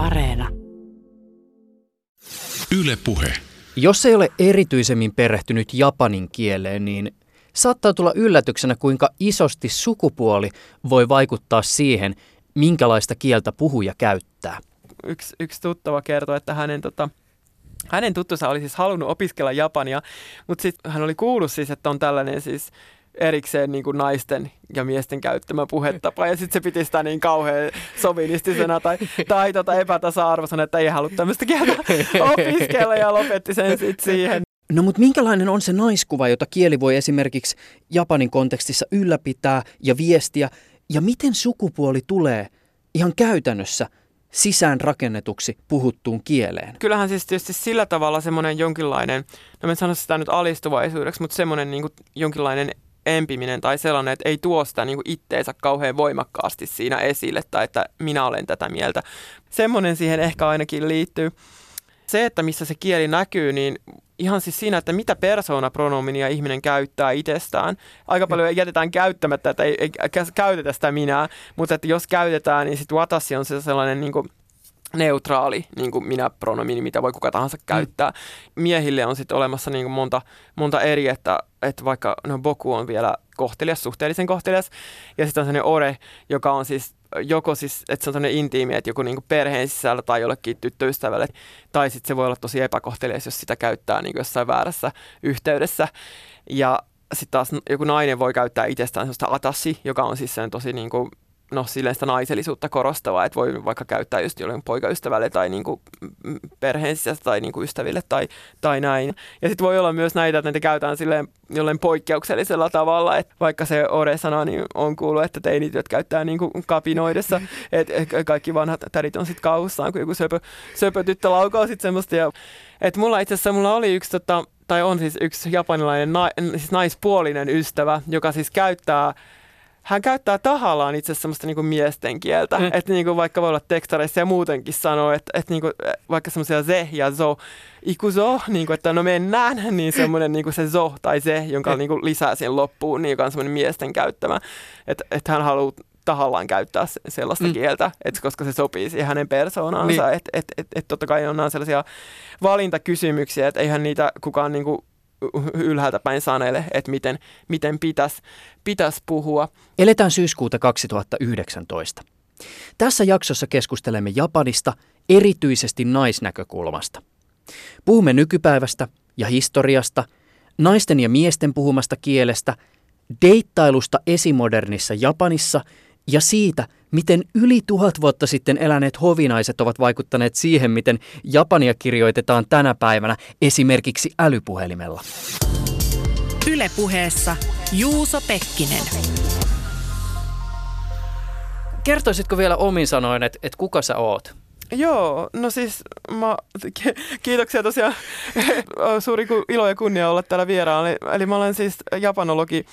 Areena. Yle Puhe. Jos ei ole erityisemmin perehtynyt japanin kieleen, niin saattaa tulla yllätyksenä, kuinka isosti sukupuoli voi vaikuttaa siihen, minkälaista kieltä puhuja käyttää. Yksi, yksi tuttava kertoi, että hänen, tota, hänen tuttunsa oli siis halunnut opiskella japania, mutta sitten hän oli kuullut siis, että on tällainen siis erikseen niin kuin naisten ja miesten käyttämä puhetapa, ja sitten se piti sitä niin kauhean sovinistisena tai, tai tota epätasa-arvoisena, että ei halua tämmöistä kieltä opiskella, ja lopetti sen sitten siihen. No mutta minkälainen on se naiskuva, jota kieli voi esimerkiksi Japanin kontekstissa ylläpitää ja viestiä, ja miten sukupuoli tulee ihan käytännössä sisään rakennetuksi puhuttuun kieleen? Kyllähän siis tietysti sillä tavalla semmoinen jonkinlainen, no mä en sano sitä nyt alistuvaisuudeksi, mutta semmoinen niin jonkinlainen empiminen tai sellainen, että ei tuo sitä niin itteensä kauhean voimakkaasti siinä esille tai että minä olen tätä mieltä. Semmoinen siihen ehkä ainakin liittyy. Se, että missä se kieli näkyy, niin ihan siis siinä, että mitä persoonapronominia ihminen käyttää itsestään. Aika paljon jätetään käyttämättä, että ei, ei käytetä sitä minä, mutta että jos käytetään, niin sitten watashi on se sellainen niin kuin neutraali niin kuin minä pronomini, mitä voi kuka tahansa käyttää. Mm. Miehille on sitten olemassa niin kuin monta, monta eri, että, että vaikka no, boku on vielä kohtelias, suhteellisen kohtelias, ja sitten on sellainen ore, joka on siis joko siis, että se on sellainen intiimi, että joku niinku perheen sisällä tai jollekin tyttöystävälle, tai sitten se voi olla tosi epäkohtelias, jos sitä käyttää niinku jossain väärässä yhteydessä. Ja sitten taas joku nainen voi käyttää itsestään sellaista atassi, joka on siis sen tosi niinku no, silleen sitä naisellisuutta korostavaa, että voi vaikka käyttää just jollekin poikaystävälle tai niin kuin perheen sisästä tai niin kuin ystäville tai, tai näin. Ja sitten voi olla myös näitä, että näitä käytetään silleen jollain poikkeuksellisella tavalla, että vaikka se ore-sana niin on kuullut, että teinit, jotka käyttää niin kuin kapinoidessa, että kaikki vanhat tärit on sitten kauhussaan, kun joku söpö, söpö tyttö laukaa sitten semmoista. Ja, että mulla itse asiassa mulla oli yksi tota, tai on siis yksi japanilainen na, siis naispuolinen ystävä, joka siis käyttää hän käyttää tahallaan itse asiassa semmoista niinku miesten kieltä. Mm. Että niinku vaikka voi olla tekstareissa ja muutenkin sanoo, että, että niinku, vaikka semmoisia ze ja zo, ikuzo, niinku, että no mennään, niin semmoinen niinku se zo tai se, jonka mm. niinku lisää siihen loppuun, niin joka on semmoinen miesten käyttämä. Että, että hän haluaa tahallaan käyttää sellaista mm. kieltä, että koska se sopii siihen hänen persoonaansa. Niin. Että et, et, et totta kai on sellaisia valintakysymyksiä, että eihän niitä kukaan niinku ylhäältä päin sanele, että miten, miten pitäisi pitäis puhua. Eletään syyskuuta 2019. Tässä jaksossa keskustelemme Japanista erityisesti naisnäkökulmasta. Puhumme nykypäivästä ja historiasta, naisten ja miesten puhumasta kielestä, deittailusta esimodernissa Japanissa ja siitä, miten yli tuhat vuotta sitten eläneet hovinaiset ovat vaikuttaneet siihen, miten Japania kirjoitetaan tänä päivänä esimerkiksi älypuhelimella. Ylepuheessa Juuso Pekkinen. Kertoisitko vielä omin sanoin, että, että kuka sä oot? Joo, no siis mä, kiitoksia tosiaan, suuri ilo ja kunnia olla täällä vieraana. Eli, eli mä olen siis japanologi,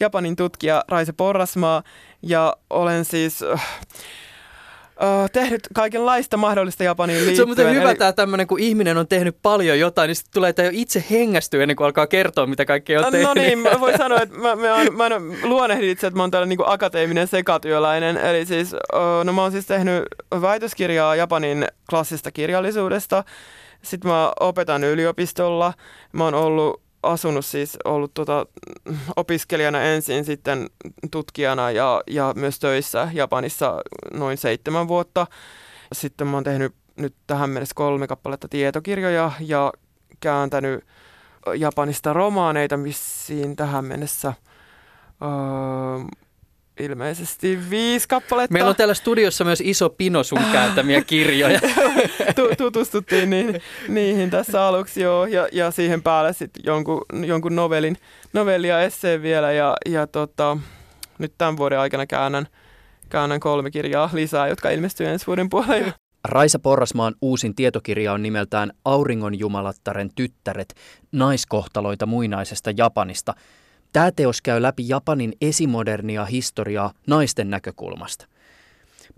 Japanin tutkija Raise Porrasmaa ja olen siis... Uh, tehnyt kaikenlaista mahdollista Japaniin liittyen. Se on muuten hyvä eli... tämä tämmöinen, kun ihminen on tehnyt paljon jotain, niin sitten tulee tämä jo itse hengästyä ennen kuin alkaa kertoa, mitä kaikkea on tehnyt. No niin, mä voin sanoa, että mä, mä, oon, mä luonnehdin itse, että mä oon tällainen niin kuin akateeminen sekatyöläinen. Eli siis, uh, no mä oon siis tehnyt väitöskirjaa Japanin klassista kirjallisuudesta. Sitten mä opetan yliopistolla. Mä oon ollut asunut siis, ollut tota, opiskelijana ensin, sitten tutkijana ja, ja myös töissä Japanissa noin seitsemän vuotta. Sitten mä oon tehnyt nyt tähän mennessä kolme kappaletta tietokirjoja ja kääntänyt Japanista romaaneita, missiin tähän mennessä öö, ilmeisesti viisi kappaletta. Meillä on täällä studiossa myös iso pino sun kääntämiä kirjoja. Tutustuttiin niihin, niihin tässä aluksi joo, ja, ja siihen päälle sitten jonkun, jonkun novelin, novellia esseen vielä, ja, ja tota, nyt tämän vuoden aikana käännän, käännän kolme kirjaa lisää, jotka ilmestyy ensi vuoden puolella. Raisa Porrasmaan uusin tietokirja on nimeltään Auringon jumalattaren tyttäret, naiskohtaloita muinaisesta Japanista – Tämä teos käy läpi Japanin esimodernia historiaa naisten näkökulmasta.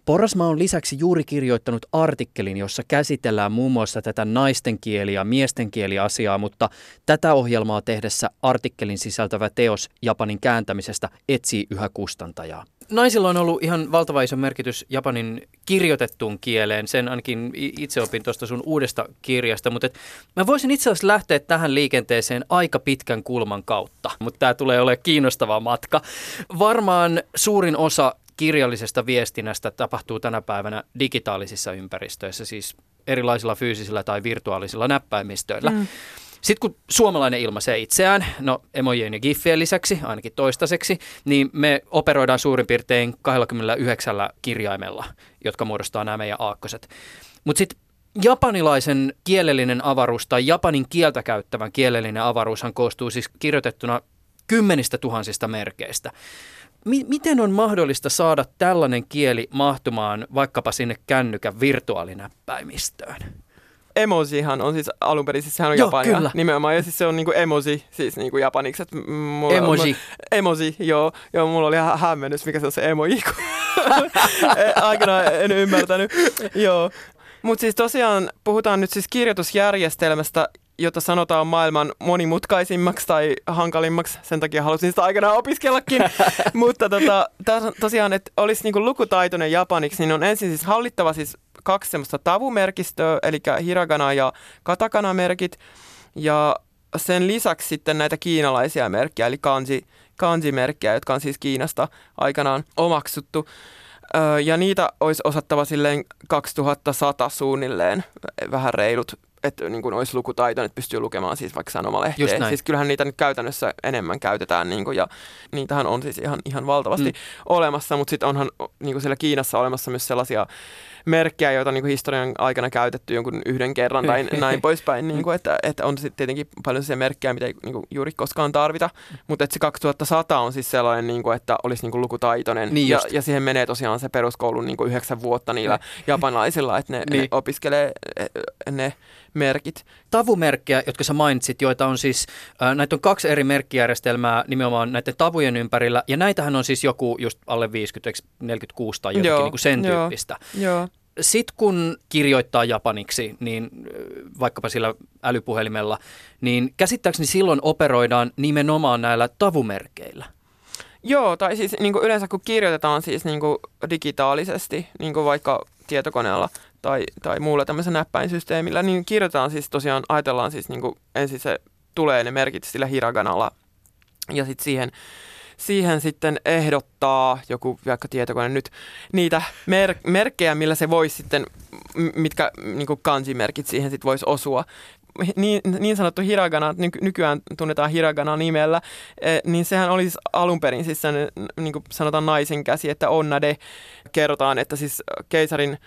Porasma on lisäksi juuri kirjoittanut artikkelin, jossa käsitellään muun muassa tätä naisten kieli- ja miesten kieliasiaa, mutta tätä ohjelmaa tehdessä artikkelin sisältävä teos Japanin kääntämisestä etsii yhä kustantajaa. Naisilla on ollut ihan valtava iso merkitys Japanin kirjoitettuun kieleen. Sen ainakin itse opin tuosta sun uudesta kirjasta, mutta et mä voisin itse asiassa lähteä tähän liikenteeseen aika pitkän kulman kautta, mutta tämä tulee olemaan kiinnostava matka. Varmaan suurin osa kirjallisesta viestinnästä tapahtuu tänä päivänä digitaalisissa ympäristöissä, siis erilaisilla fyysisillä tai virtuaalisilla näppäimistöillä. Mm. Sitten kun suomalainen ilmaisee itseään, no emojien ja giffien lisäksi, ainakin toistaiseksi, niin me operoidaan suurin piirtein 29 kirjaimella, jotka muodostaa nämä meidän aakkoset. Mutta sitten japanilaisen kielellinen avaruus tai japanin kieltä käyttävän kielellinen avaruushan koostuu siis kirjoitettuna kymmenistä tuhansista merkeistä. Miten on mahdollista saada tällainen kieli mahtumaan vaikkapa sinne kännykän virtuaalinäppäimistöön? Emojihan on siis alun perin, siis sehän on Joo, japania kyllä. nimenomaan, ja siis se on niinku emoji, siis niinku japaniksi. Et mulla, Emoji. Mulla, emoji, joo, joo, mulla oli ihan hämmennys, mikä se on se emoji, kun aikanaan en ymmärtänyt, joo. Mutta siis tosiaan puhutaan nyt siis kirjoitusjärjestelmästä, jota sanotaan maailman monimutkaisimmaksi tai hankalimmaksi. Sen takia halusin sitä aikanaan opiskellakin. Mutta tota, tos- tosiaan, että olisi niinku lukutaitoinen japaniksi, niin on ensin siis hallittava siis kaksi semmoista tavumerkistöä, eli hiragana ja katakana-merkit. Ja sen lisäksi sitten näitä kiinalaisia merkkejä, eli kanji, kanji-merkkejä, jotka on siis Kiinasta aikanaan omaksuttu. Ja niitä olisi osattava silleen 2100 suunnilleen, vähän reilut, että niin kuin olisi lukutaito, että pystyy lukemaan siis vaikka sanomalehteen. Siis kyllähän niitä nyt käytännössä enemmän käytetään, niin kuin, ja niitähän on siis ihan, ihan valtavasti mm. olemassa, mutta sitten onhan niin kuin siellä Kiinassa olemassa myös sellaisia merkkejä, joita niin kuin historian aikana käytetty jonkun yhden kerran tai näin poispäin, niin kuin, että, että on sitten tietenkin paljon sellaisia merkkejä, mitä ei niin kuin juuri koskaan tarvita, mutta että se 2100 on siis sellainen, niin kuin, että olisi niin kuin lukutaitoinen. Niin ja, just. ja siihen menee tosiaan se peruskoulun niin kuin yhdeksän vuotta niillä japanilaisilla, että ne, Niin. ne opiskelee ne merkit. tavumerkkejä, jotka sä mainitsit, joita on siis, äh, näitä on kaksi eri merkkijärjestelmää nimenomaan näiden tavujen ympärillä, ja näitähän on siis joku just alle 50, eikö 46 tai jotakin Joo, niin kuin sen joo. tyyppistä. Joo. Sitten kun kirjoittaa japaniksi, niin äh, vaikkapa sillä älypuhelimella, niin käsittääkseni silloin operoidaan nimenomaan näillä tavumerkeillä. Joo, tai siis niin kuin yleensä kun kirjoitetaan siis niin kuin digitaalisesti, niin kuin vaikka tietokoneella tai, tai muulla tämmöisellä näppäinsysteemillä, niin kirjoitetaan siis tosiaan, ajatellaan siis niin kuin ensin se tulee ne merkit sillä hiraganalla ja sitten siihen, siihen sitten ehdottaa joku vaikka tietokone nyt niitä mer- merkkejä, millä se voisi sitten, mitkä niin kuin kanji-merkit siihen sitten voisi osua. Niin, niin sanottu hiragana, nyky- nykyään tunnetaan hiragana nimellä, eh, niin sehän oli siis alun perin siis sen, niin kuin sanotaan naisen käsi, että onnade kerrotaan, että siis keisarin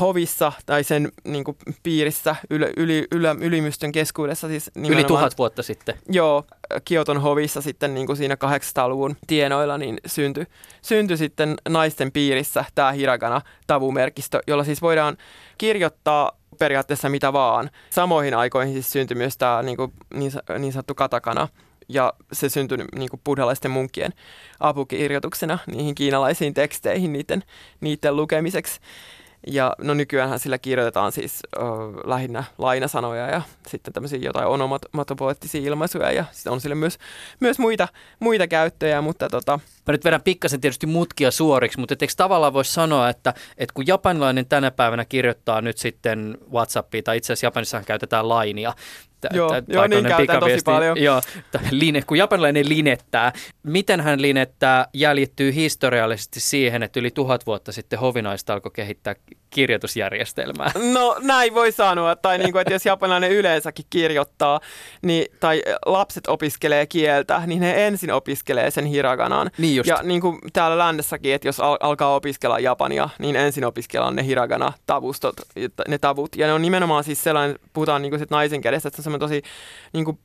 hovissa tai sen niin kuin, piirissä yli, yli, yli, ylimystön keskuudessa siis Yli tuhat vuotta sitten. Joo, Kioton hovissa sitten niin kuin siinä 800-luvun tienoilla niin syntyi, syntyi sitten naisten piirissä tämä hiragana tavumerkistö, jolla siis voidaan kirjoittaa periaatteessa mitä vaan. Samoihin aikoihin siis syntyi myös tämä niin, kuin, niin, niin sanottu katakana, ja se syntyi niin kuin buddhalaisten munkkien apukirjoituksena niihin kiinalaisiin teksteihin niiden, niiden lukemiseksi. Ja no nykyäänhän sillä kirjoitetaan siis ö, lähinnä lainasanoja ja sitten tämmöisiä jotain onomatopoeettisia ilmaisuja ja sitten on sille myös, myös muita, muita käyttöjä, mutta tota, Mä nyt vedän pikkasen tietysti mutkia suoriksi, mutta eikö tavallaan voisi sanoa, että, että kun japanilainen tänä päivänä kirjoittaa nyt sitten Whatsappia, tai itse asiassa Japanissahan käytetään lainia, tä- Joo, tä- joo, niin käytän tosi paljon. Joo, tä- line, kun japanilainen linettää, miten hän linettää jäljittyy historiallisesti siihen, että yli tuhat vuotta sitten hovinaiset alkoi kehittää kirjoitusjärjestelmää. No näin voi sanoa, tai niin kuin, että jos japanilainen yleensäkin kirjoittaa, niin, tai lapset opiskelee kieltä, niin he ensin opiskelee sen hiraganan. Niin just. Ja niin kuin täällä lännessäkin, että jos al- alkaa opiskella japania, niin ensin opiskellaan ne hiragana-tavustot, ne tavut. Ja ne on nimenomaan siis sellainen, puhutaan niin kuin sit naisen kädestä, että se on tosi niin kuin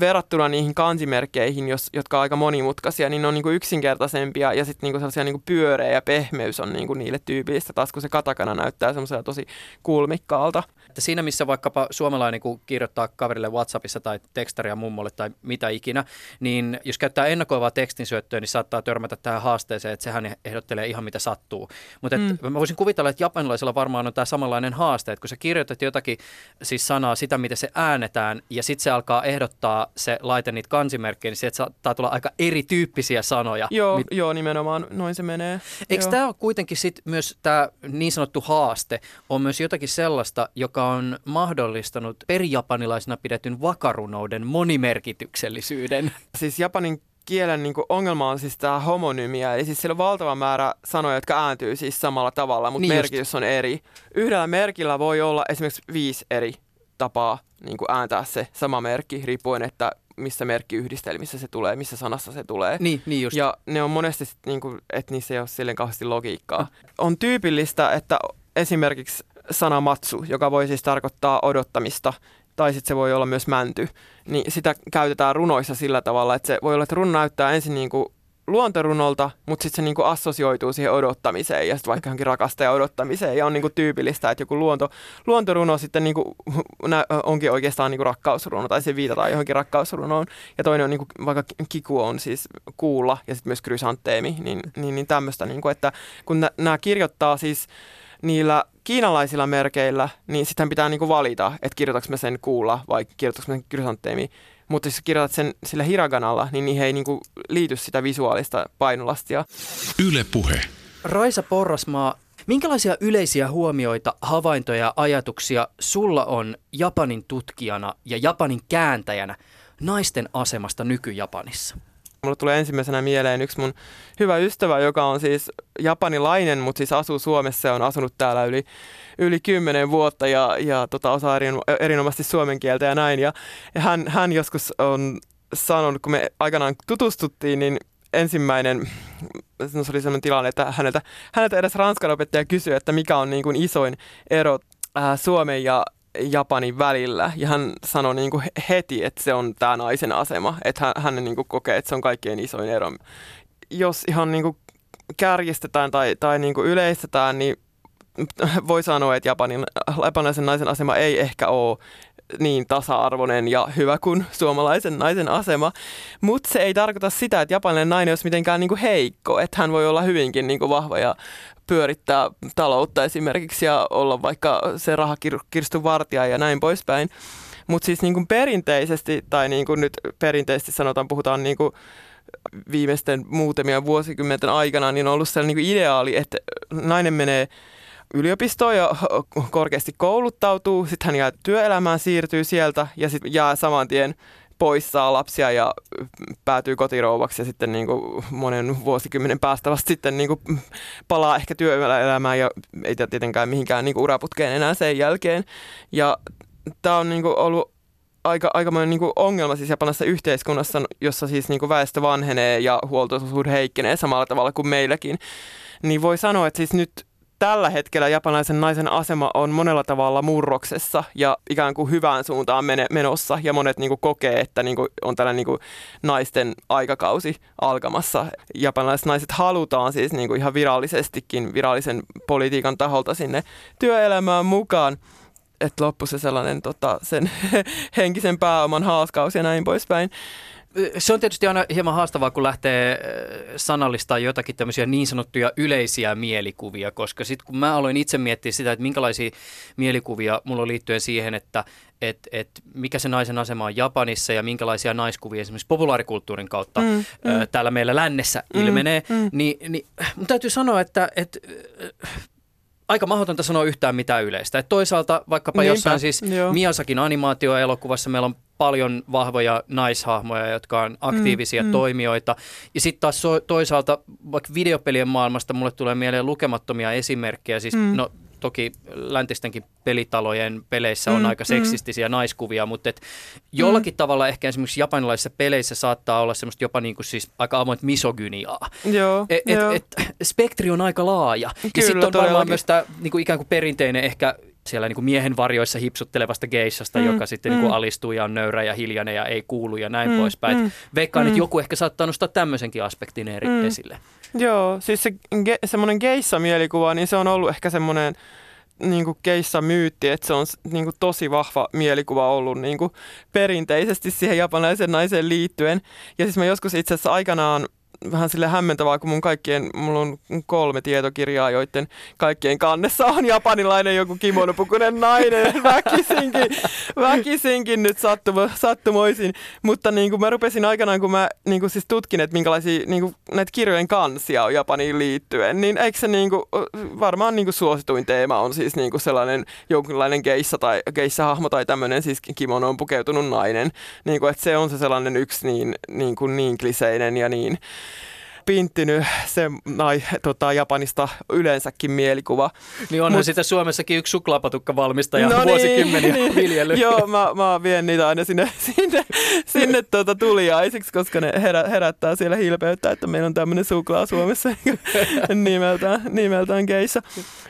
verrattuna niihin kansimerkkeihin, jos, jotka on aika monimutkaisia, niin ne on niin kuin yksinkertaisempia ja sitten niin kuin sellaisia niin kuin pyöreä ja pehmeys on niin kuin niille tyypillistä, taas kun se katakana näyttää semmoisella tosi kulmikkaalta. Että siinä missä vaikkapa suomalainen, kun kirjoittaa kaverille Whatsappissa tai tekstaria mummolle tai mitä ikinä, niin jos käyttää ennakoivaa tekstinsyöttöä, niin saattaa törmätä tähän haasteeseen, että sehän ehdottelee ihan mitä sattuu. Mutta mm. mä voisin kuvitella, että japanilaisilla varmaan on tämä samanlainen haaste, että kun sä kirjoitat jotakin siis sanaa, sitä miten se äänetään, ja sitten se alkaa ehdottaa se laite niitä kansimerkkejä, niin sieltä saattaa tulla aika erityyppisiä sanoja. Joo, mit... joo nimenomaan noin se menee. Eikö tämä ole kuitenkin sit myös tämä niin sanottu haaste, on myös jotakin sellaista, joka on mahdollistanut perijapanilaisena pidetyn vakarunouden monimerkityksellisyyden? Siis Japanin kielen niin kuin ongelma on siis tämä homonymia, eli siis siellä on valtava määrä sanoja, jotka ääntyy siis samalla tavalla, mutta niin merkitys just. on eri. Yhdellä merkillä voi olla esimerkiksi viisi eri tapaa niin kuin ääntää se sama merkki, riippuen, että missä merkkiyhdistelmissä se tulee, missä sanassa se tulee. Niin, niin just. Ja ne on monesti, niin kuin, että niissä ei ole silleen kauheasti logiikkaa. Ah. On tyypillistä, että esimerkiksi sana matsu, joka voi siis tarkoittaa odottamista, tai sitten se voi olla myös mänty, niin sitä käytetään runoissa sillä tavalla, että se voi olla, että runo näyttää ensin niin kuin luontorunolta, mutta sitten se niinku assosioituu siihen odottamiseen ja sitten vaikka johonkin rakastajan odottamiseen. Ja on niinku tyypillistä, että joku luonto, luontoruno sitten niinku, onkin oikeastaan niinku rakkausruno tai se viitataan johonkin rakkausrunoon. Ja toinen on niinku, vaikka kiku on siis kuulla ja sitten myös krysanteemi, niin, niin, niin tämmöistä, niinku, että kun nämä kirjoittaa siis niillä kiinalaisilla merkeillä, niin sitten pitää niinku valita, että kirjoitatko mä sen kuulla vai kirjoitatko mä sen krysanteemi. Mutta jos kirjoitat sen sillä hiraganalla, niin niihin ei niinku liity sitä visuaalista painolastia. Yle puhe. Raisa Porrasmaa, minkälaisia yleisiä huomioita, havaintoja ja ajatuksia sulla on Japanin tutkijana ja Japanin kääntäjänä naisten asemasta nyky-Japanissa? Mulla tulee ensimmäisenä mieleen yksi mun hyvä ystävä, joka on siis japanilainen, mutta siis asuu Suomessa ja on asunut täällä yli, yli kymmenen vuotta ja, ja tota, osaa erin, erinomaisesti suomen kieltä ja näin. Ja, ja hän, hän joskus on sanonut, kun me aikanaan tutustuttiin, niin ensimmäinen, no se oli sellainen tilanne, että häneltä, häneltä edes ranskan opettaja kysyi, että mikä on niin kuin isoin ero Suomen ja Japanin välillä. Ja hän sanoi niin kuin heti, että se on tämä naisen asema. Että hän, hän niin kuin kokee, että se on kaikkein isoin ero. Jos ihan niin kuin kärjistetään tai, tai niin kuin yleistetään, niin voi sanoa, että Japanin, japanilaisen naisen asema ei ehkä ole niin tasa-arvoinen ja hyvä kuin suomalaisen naisen asema. Mutta se ei tarkoita sitä, että japanilainen nainen olisi mitenkään niinku heikko. Että hän voi olla hyvinkin niinku vahva ja pyörittää taloutta esimerkiksi ja olla vaikka se rahakirstun vartija ja näin poispäin. Mutta siis niin kuin perinteisesti, tai niin kuin nyt perinteisesti sanotaan, puhutaan niin kuin viimeisten muutamia vuosikymmenten aikana, niin on ollut sellainen niin kuin ideaali, että nainen menee yliopistoon ja korkeasti kouluttautuu, sitten hän jää työelämään, siirtyy sieltä ja sitten jää saman tien pois saa lapsia ja päätyy kotirouvaksi ja sitten niin kuin monen vuosikymmenen päästä vasta sitten niin kuin palaa ehkä työelämään ja ei tietenkään mihinkään niin kuin uraputkeen enää sen jälkeen. Ja tämä on niin kuin ollut aika, aikamoinen niin kuin ongelma siis japanilaisessa yhteiskunnassa, jossa siis niin kuin väestö vanhenee ja huoltosuhde heikkenee samalla tavalla kuin meilläkin. Niin voi sanoa, että siis nyt tällä hetkellä japanilaisen naisen asema on monella tavalla murroksessa ja ikään kuin hyvään suuntaan menossa. Ja monet niin kuin kokee, että niin kuin on tällainen niin kuin naisten aikakausi alkamassa. Japanilaiset naiset halutaan siis niin kuin ihan virallisestikin virallisen politiikan taholta sinne työelämään mukaan. Että loppu se sellainen tota, sen henkisen pääoman haaskaus ja näin poispäin se on tietysti aina hieman haastavaa, kun lähtee äh, sanallistaa jotakin tämmöisiä niin sanottuja yleisiä mielikuvia, koska sitten kun mä aloin itse miettiä sitä, että minkälaisia mielikuvia mulla on liittyen siihen, että et, et mikä se naisen asema on Japanissa ja minkälaisia naiskuvia esimerkiksi populaarikulttuurin kautta mm, mm. täällä meillä lännessä mm, ilmenee, mm. niin, niin mun täytyy sanoa, että et, aika mahdotonta sanoa yhtään mitään yleistä. Et toisaalta vaikkapa Niinpä, jossain siis joo. Miasakin animaatioelokuvassa meillä on paljon vahvoja naishahmoja, jotka on aktiivisia mm, mm. toimijoita. Ja sitten taas so, toisaalta vaikka videopelien maailmasta mulle tulee mieleen lukemattomia esimerkkejä. Siis mm. no, toki läntistenkin pelitalojen peleissä on mm, aika mm. seksistisiä mm. naiskuvia, mutta et jollakin mm. tavalla ehkä esimerkiksi japanilaisissa peleissä saattaa olla semmoista jopa niin kuin siis aika avointa misogyniaa. Joo, et, joo. Et, et, spektri on aika laaja. Kyllä, ja sitten on varmaan myös tämä niin ikään kuin perinteinen ehkä siellä niin kuin miehen varjoissa hipsuttelevasta geissasta, mm, joka sitten mm. niin kuin alistuu ja on nöyrä ja hiljainen ja ei kuulu ja näin mm, poispäin. Mm, Veikkaan, mm. että joku ehkä saattaa nostaa tämmöisenkin aspektin eri mm. esille. Joo, siis se ge, semmoinen geissa-mielikuva, niin se on ollut ehkä semmoinen niin keissa-myytti, että se on niin kuin tosi vahva mielikuva ollut niin kuin perinteisesti siihen japanilaisen naiseen liittyen. Ja siis mä joskus itse asiassa aikanaan vähän sille hämmentävää, kun mun kaikkien, mulla on kolme tietokirjaa, joiden kaikkien kannessa on japanilainen joku kimonopukunen nainen, väkisinkin, väkisinkin nyt sattuma, sattumoisin. Mutta niin kuin mä rupesin aikanaan, kun mä niin kuin siis tutkin, että minkälaisia niin kuin näitä kirjojen kansia on Japaniin liittyen, niin eikö se niin kuin, varmaan niin kuin suosituin teema on siis niin kuin sellainen jonkinlainen geissa tai geissa-hahmo tai tämmöinen siis kimonoon pukeutunut nainen. Niin kuin, että se on se sellainen yksi niin, niin, kuin niin kliseinen ja niin pinttynyt se nai, tota, Japanista yleensäkin mielikuva. Niin onhan Mut, sitä Suomessakin yksi suklaapatukka valmistaja no niin, vuosikymmeniä niin, viljellyt. Joo, mä, mä vien niitä aina sinne, sinne, sinne tuota tuliaisiksi, koska ne herä, herättää siellä hilpeyttä, että meillä on tämmöinen suklaa Suomessa nimeltään, nimeltään keissä.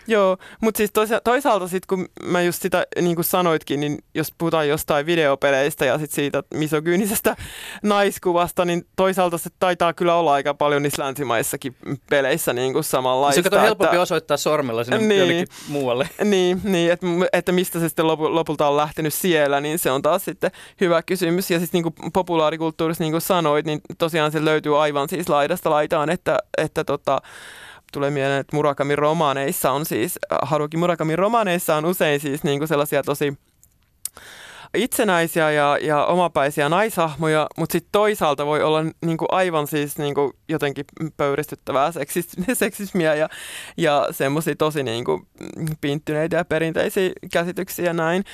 Joo, mutta siis toisaalta sitten kun mä just sitä niin kuin sanoitkin, niin jos puhutaan jostain videopeleistä ja sitten siitä misogyynisestä naiskuvasta, niin toisaalta se taitaa kyllä olla aika paljon niissä länsimaissakin peleissä niin kuin samanlaista. Se on helpompi että, osoittaa sormella sinne niin, jonnekin muualle. Niin, niin että, että mistä se sitten lopulta on lähtenyt siellä, niin se on taas sitten hyvä kysymys. Ja siis niin kuin populaarikulttuurissa, niin kuin sanoit, niin tosiaan se löytyy aivan siis laidasta laitaan, että, että tota, tulee mieleen, että Murakamin romaaneissa on siis, Haruki Murakamin romaaneissa on usein siis niin kuin sellaisia tosi itsenäisiä ja, ja omapäisiä naishahmoja, mutta sitten toisaalta voi olla niinku aivan siis niinku jotenkin pöyristyttävää seksismiä ja, ja semmoisia tosi niinku pinttyneitä ja perinteisiä käsityksiä näin.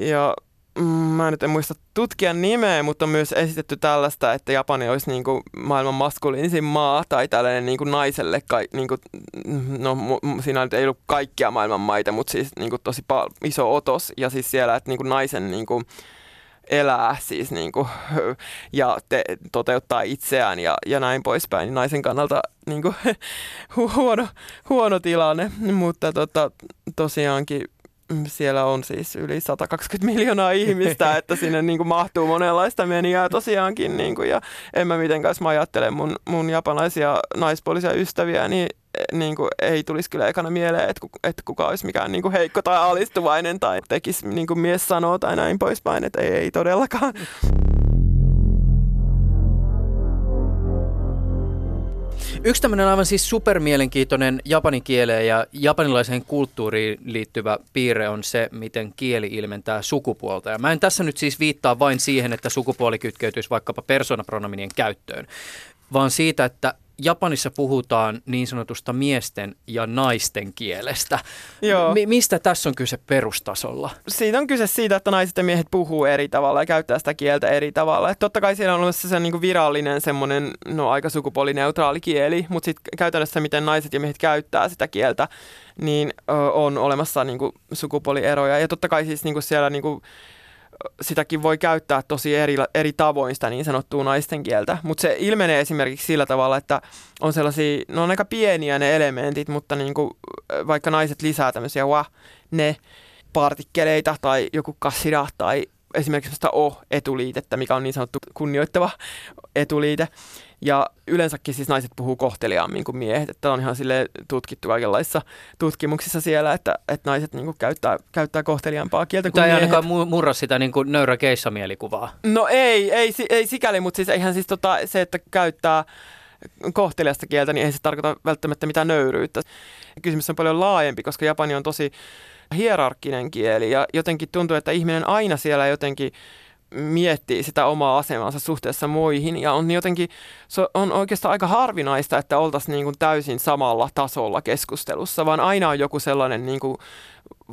Ja mä nyt en muista tutkijan nimeä, mutta on myös esitetty tällaista, että Japani olisi niin kuin maailman maskuliinisin maa tai tällainen niin kuin naiselle, niin kuin, no siinä ei ollut kaikkia maailman maita, mutta siis niin kuin tosi iso otos ja siis siellä, että niin kuin naisen niin kuin elää siis niin kuin, ja te, toteuttaa itseään ja, ja näin poispäin, niin naisen kannalta niin kuin, huono, huono tilanne, mutta tota, tosiaankin siellä on siis yli 120 miljoonaa ihmistä, että sinne niin kuin mahtuu monenlaista meniä tosiaankin. Niin kuin, ja en mä mitenkään, jos mä ajattelen mun, mun japanaisia naispuolisia ystäviä, niin, niin kuin, ei tulisi kyllä ekana mieleen, että, että kuka olisi mikään niin kuin heikko tai alistuvainen tai tekisi niin kuin mies sanoo tai näin poispäin, että ei, ei todellakaan. Yksi tämmöinen aivan siis supermielenkiintoinen japanin kieleen ja japanilaiseen kulttuuriin liittyvä piirre on se, miten kieli ilmentää sukupuolta. Ja mä en tässä nyt siis viittaa vain siihen, että sukupuoli kytkeytyisi vaikkapa persoonapronominien käyttöön, vaan siitä, että Japanissa puhutaan niin sanotusta miesten ja naisten kielestä. Joo. M- mistä tässä on kyse perustasolla? Siitä on kyse siitä, että naiset ja miehet puhuu eri tavalla ja käyttää sitä kieltä eri tavalla. Et totta kai siellä on olemassa se niin virallinen semmoinen no, aika sukupuolineutraali kieli, mutta sitten käytännössä miten naiset ja miehet käyttää sitä kieltä, niin ö, on olemassa niin kuin, sukupuolieroja. Ja totta kai siis niin kuin siellä niin kuin, sitäkin voi käyttää tosi eri, eri tavoin sitä niin sanottua naisten kieltä, mutta se ilmenee esimerkiksi sillä tavalla, että on sellaisia, ne on aika pieniä ne elementit, mutta niin vaikka naiset lisää tämmöisiä wa, ne partikkeleita tai joku kasida tai esimerkiksi sitä o-etuliitettä, mikä on niin sanottu kunnioittava etuliite, ja yleensäkin siis naiset puhuu kohteliaammin kuin miehet, että on ihan sille tutkittu kaikenlaisissa tutkimuksissa siellä, että, että naiset niin kuin käyttää, käyttää kohteliaampaa kieltä kuin Tämä ei ainakaan murra sitä niin kuin nöyrä mielikuvaa. No ei, ei, ei sikäli, mutta siis eihän siis tota, se, että käyttää kohteliasta kieltä, niin ei se tarkoita välttämättä mitään nöyryyttä. Kysymys on paljon laajempi, koska Japani on tosi hierarkkinen kieli ja jotenkin tuntuu, että ihminen aina siellä jotenkin miettii sitä omaa asemansa suhteessa muihin. Ja on jotenkin, se on oikeastaan aika harvinaista, että oltaisiin niin täysin samalla tasolla keskustelussa, vaan aina on joku sellainen niin kuin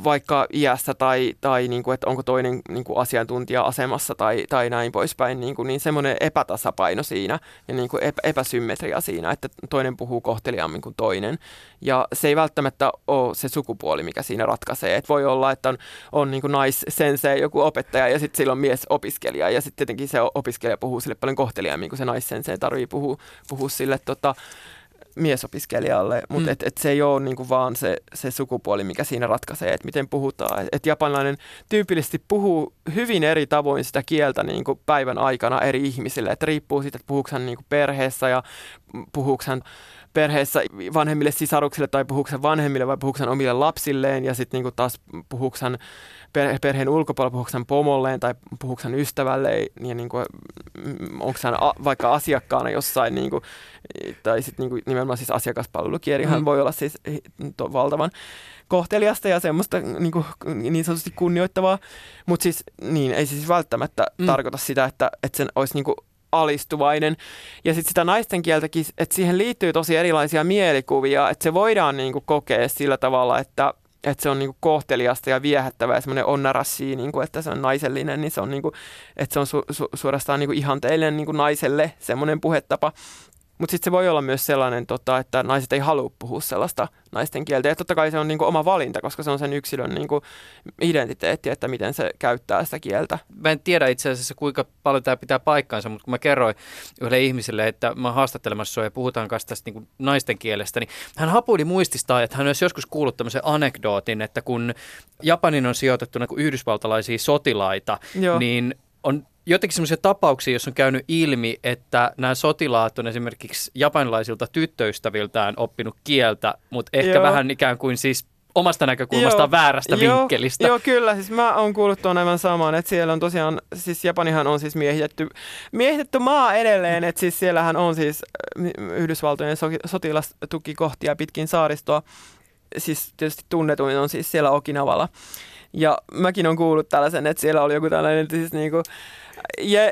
vaikka iässä tai, tai niin kuin, että onko toinen niin kuin asiantuntija-asemassa tai, tai näin poispäin, niin, kuin, niin semmoinen epätasapaino siinä ja niin kuin epä, epäsymmetria siinä, että toinen puhuu kohteliaammin kuin toinen. Ja se ei välttämättä ole se sukupuoli, mikä siinä ratkaisee. Et voi olla, että on, on niin kuin naissensei joku opettaja ja sitten sillä on mies opiskelija ja sitten tietenkin se opiskelija puhuu sille paljon kohteliaammin kuin se naissensei tarvii puhua, puhua sille tota, miesopiskelijalle, mutta mm. et, et se ei ole niinku vaan se, se sukupuoli, mikä siinä ratkaisee, että miten puhutaan. Et, et japanilainen tyypillisesti puhuu hyvin eri tavoin sitä kieltä niinku päivän aikana eri ihmisille, että riippuu siitä, että puhuuko hän niinku perheessä ja puhuuko hän perheessä vanhemmille sisaruksille tai puhuuko vanhemmille vai puhuuko omille lapsilleen ja sitten niinku taas puhuuko perheen ulkopuolella, puhuuko pomolleen tai puhuuko ystävälle ja niinku, mm, onko hän a, vaikka asiakkaana jossain niinku, tai sitten niinku, nimenomaan siis asiakaspalvelukielihän mm. voi olla siis to, valtavan kohteliasta ja semmoista niin, kuin, niin sanotusti kunnioittavaa, mutta siis niin, ei se siis välttämättä mm. tarkoita sitä, että, että sen olisi niin kuin alistuvainen. Ja sitten sitä naisten kieltäkin, että siihen liittyy tosi erilaisia mielikuvia, että se voidaan niin kuin kokea sillä tavalla, että, että se on niinku kohteliasta ja viehättävää ja semmoinen onnarassi, niinku, että se on naisellinen, niin se on, niinku, että se on su, su, suorastaan niinku ihanteellinen niinku naiselle semmoinen puhetapa. Mutta sitten se voi olla myös sellainen, tota, että naiset ei halua puhua sellaista naisten kieltä. Ja totta kai se on niinku oma valinta, koska se on sen yksilön niinku identiteetti, että miten se käyttää sitä kieltä. Mä en tiedä itse asiassa, kuinka paljon tämä pitää paikkaansa, mutta kun mä kerroin yhdelle ihmiselle, että mä oon haastattelemassa sua ja puhutaan kanssa tästä niinku naisten kielestä, niin hän hapuili muististaa, että hän olisi joskus kuullut tämmöisen anekdootin, että kun Japanin on sijoitettu niinku yhdysvaltalaisia sotilaita, Joo. niin on jotenkin sellaisia tapauksia, jos on käynyt ilmi, että nämä sotilaat on esimerkiksi japanilaisilta tyttöystäviltään oppinut kieltä, mutta ehkä Joo. vähän ikään kuin siis omasta näkökulmasta joo, väärästä joo, vinkkelistä. Joo, kyllä. Siis mä oon kuullut tuon aivan saman, että siellä on tosiaan, siis Japanihan on siis miehitetty, miehitetty maa edelleen, että siis siellähän on siis äh, Yhdysvaltojen sotilastukikohtia pitkin saaristoa. Siis tietysti tunnetuin on siis siellä Okinavalla. Ja mäkin on kuullut tällaisen, että siellä oli joku tällainen siis niinku,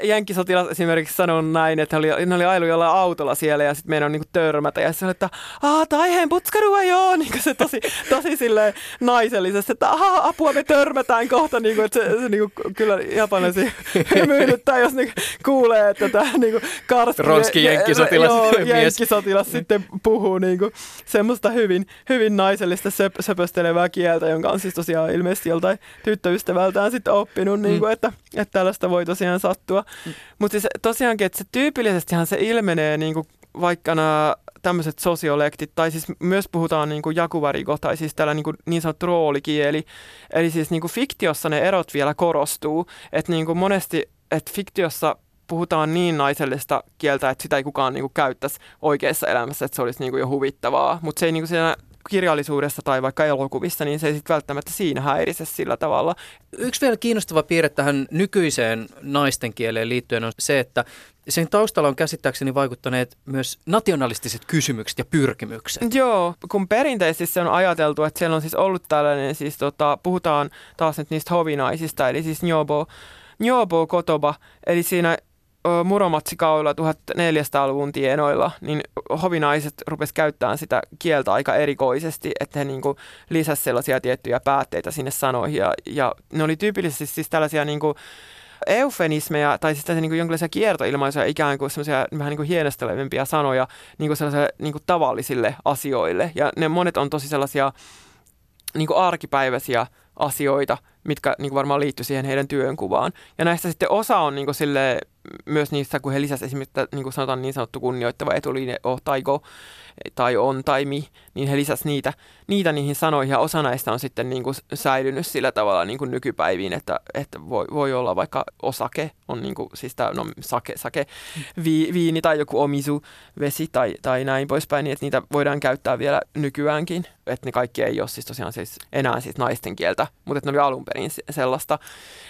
Jenkkisotilas esimerkiksi sanoi näin, että oli, ne oli ailu jollain autolla siellä ja sitten meidän on niinku törmätä. Ja se oli, että aah, taiheen putskarua joo, niin se tosi, tosi silleen naisellisesti, että aha, apua me törmätään kohta, niin kuin, että se, se niin kuin, kyllä japanesi hymyilyttää, jos niin kuulee, että tämä niin kuin karski, Ronski jenkkisotilas, joo, jenkkisotilas sitten puhuu niin kuin, semmoista hyvin, hyvin naisellista söp, söpöstelevää kieltä, jonka on siis tosiaan ilmeisesti joltain tyttöystävältään sitten oppinut, niin kuin, mm. että, että tällaista voi tosiaan tosiaan sattua. Mm. Mutta siis tosiaankin, että se tyypillisestihan se ilmenee niin kuin vaikka nämä tämmöiset sosiolektit, tai siis myös puhutaan niin kuin jakuvariko, tai siis tällä niin, kuin niin sanottu roolikieli. Eli siis niin kuin fiktiossa ne erot vielä korostuu, että niin kuin monesti, että fiktiossa puhutaan niin naisellista kieltä, että sitä ei kukaan niin kuin käyttäisi oikeassa elämässä, että se olisi niin kuin jo huvittavaa. Mutta se ei niin kuin siinä kirjallisuudessa tai vaikka elokuvissa, niin se ei sitten välttämättä siinä häirise sillä tavalla. Yksi vielä kiinnostava piirre tähän nykyiseen naisten kieleen liittyen on se, että sen taustalla on käsittääkseni vaikuttaneet myös nationalistiset kysymykset ja pyrkimykset. Joo, kun perinteisesti se on ajateltu, että siellä on siis ollut tällainen, siis tota, puhutaan taas nyt niistä hovinaisista, eli siis nyobo, nyobo kotoba, eli siinä Muromatsikaudella 1400-luvun tienoilla, niin hovinaiset rupesivat käyttämään sitä kieltä aika erikoisesti, että he niin lisäsivät sellaisia tiettyjä päätteitä sinne sanoihin. Ja, ja ne oli tyypillisesti siis tällaisia niin kuin eufenismeja tai siis niin jonkinlaisia kiertoilmaisuja, ikään kuin semmoisia vähän niin kuin hienostelevimpia sanoja niin kuin niin kuin tavallisille asioille. Ja ne monet on tosi sellaisia niin kuin arkipäiväisiä asioita, mitkä niin varmaan liittyy siihen heidän työnkuvaan. Ja näistä sitten osa on niin sille, myös niistä, kun he lisäsivät esimerkiksi, niin sanotaan niin sanottu kunnioittava etuliine oh tai go, tai on tai mi, niin he lisäsivät niitä, niitä niihin sanoihin, ja osa näistä on sitten niin kuin säilynyt sillä tavalla niin kuin nykypäiviin, että, että voi, voi olla vaikka osake, on niin kuin, siis tämä, no, sake, sake vi, viini tai joku omisu, vesi tai, tai näin poispäin, niin että niitä voidaan käyttää vielä nykyäänkin, että ne kaikki ei ole siis tosiaan siis enää siis naisten kieltä, mutta että ne oli alun perin sellaista.